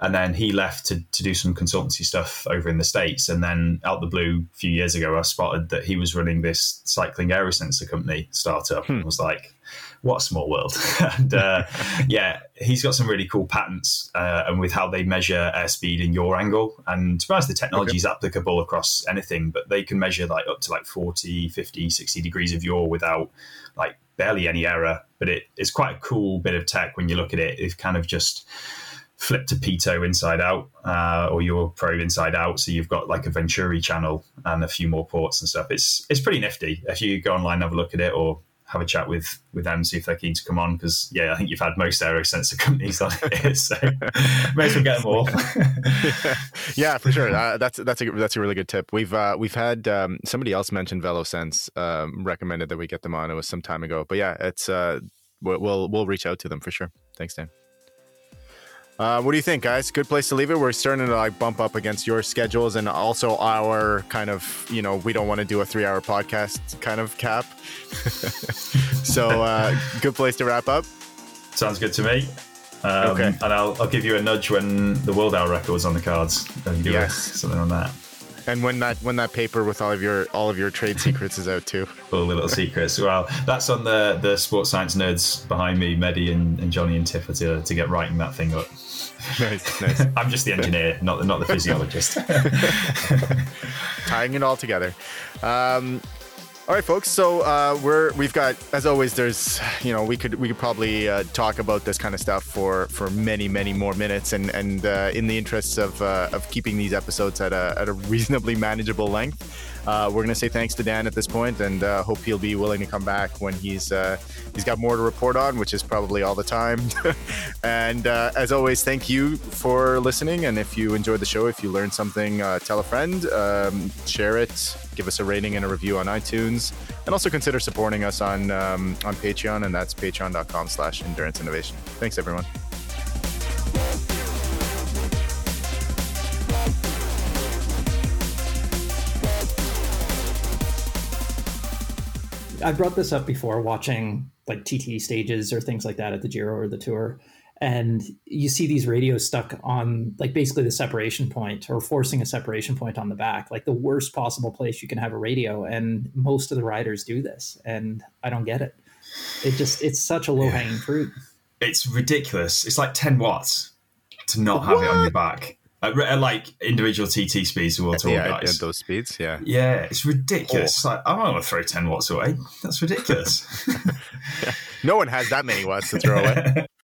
and then he left to, to do some consultancy stuff over in the states. And then out the blue, a few years ago, I spotted that he was running this cycling aerosensor company startup. Hmm. I was like, what a small world. and uh, yeah, he's got some really cool patents uh, and with how they measure airspeed in yaw angle. And to be honest, the technology okay. is applicable across anything, but they can measure like up to like 40, 50, 60 degrees of yaw without like barely any error. But it, it's quite a cool bit of tech when you look at it. It's kind of just flipped a pitot inside out uh, or yaw probe inside out so you've got like a venturi channel and a few more ports and stuff it's it's pretty nifty if you go online and have a look at it or have a chat with with them, see if they're keen to come on. Because yeah, I think you've had most aero sensor companies on here, so may as well get them all.
yeah, for sure. Uh, that's that's a that's a really good tip. We've uh, we've had um, somebody else mentioned VeloSense um, recommended that we get them on. It was some time ago, but yeah, it's uh, we'll we'll reach out to them for sure. Thanks, Dan. Uh, what do you think, guys? Good place to leave it. We're starting to like bump up against your schedules and also our kind of, you know, we don't want to do a three-hour podcast kind of cap. so, uh, good place to wrap up.
Sounds good to me. Um, okay. And I'll, I'll give you a nudge when the World Hour record's on the cards. And do yes. something on that.
And when that when that paper with all of your all of your trade secrets is out too.
all the little secrets. Well, that's on the the sports science nerds behind me, Mehdi and, and Johnny and Tipper to, to get writing that thing up. Nice, nice. I'm just the engineer, not the not the physiologist.
Tying it all together. Um, all right, folks. So uh, we're we've got as always. There's you know we could we could probably uh, talk about this kind of stuff for for many many more minutes, and and uh, in the interests of uh, of keeping these episodes at a at a reasonably manageable length. Uh, we're going to say thanks to Dan at this point, and uh, hope he'll be willing to come back when he's uh, he's got more to report on, which is probably all the time. and uh, as always, thank you for listening. And if you enjoyed the show, if you learned something, uh, tell a friend, um, share it, give us a rating and a review on iTunes, and also consider supporting us on um, on Patreon, and that's patreon.com/slash endurance innovation. Thanks, everyone.
I brought this up before watching like TT stages or things like that at the Giro or the Tour. And you see these radios stuck on like basically the separation point or forcing a separation point on the back, like the worst possible place you can have a radio. And most of the riders do this. And I don't get it. It just, it's such a low hanging yeah. fruit.
It's ridiculous. It's like 10 watts to not have what? it on your back at, like individual TT speeds or tour
yeah. At those speeds, yeah.
Yeah, it's ridiculous. Oh. Like, I don't want to throw 10 watts away. That's ridiculous.
no one has that many watts to throw away.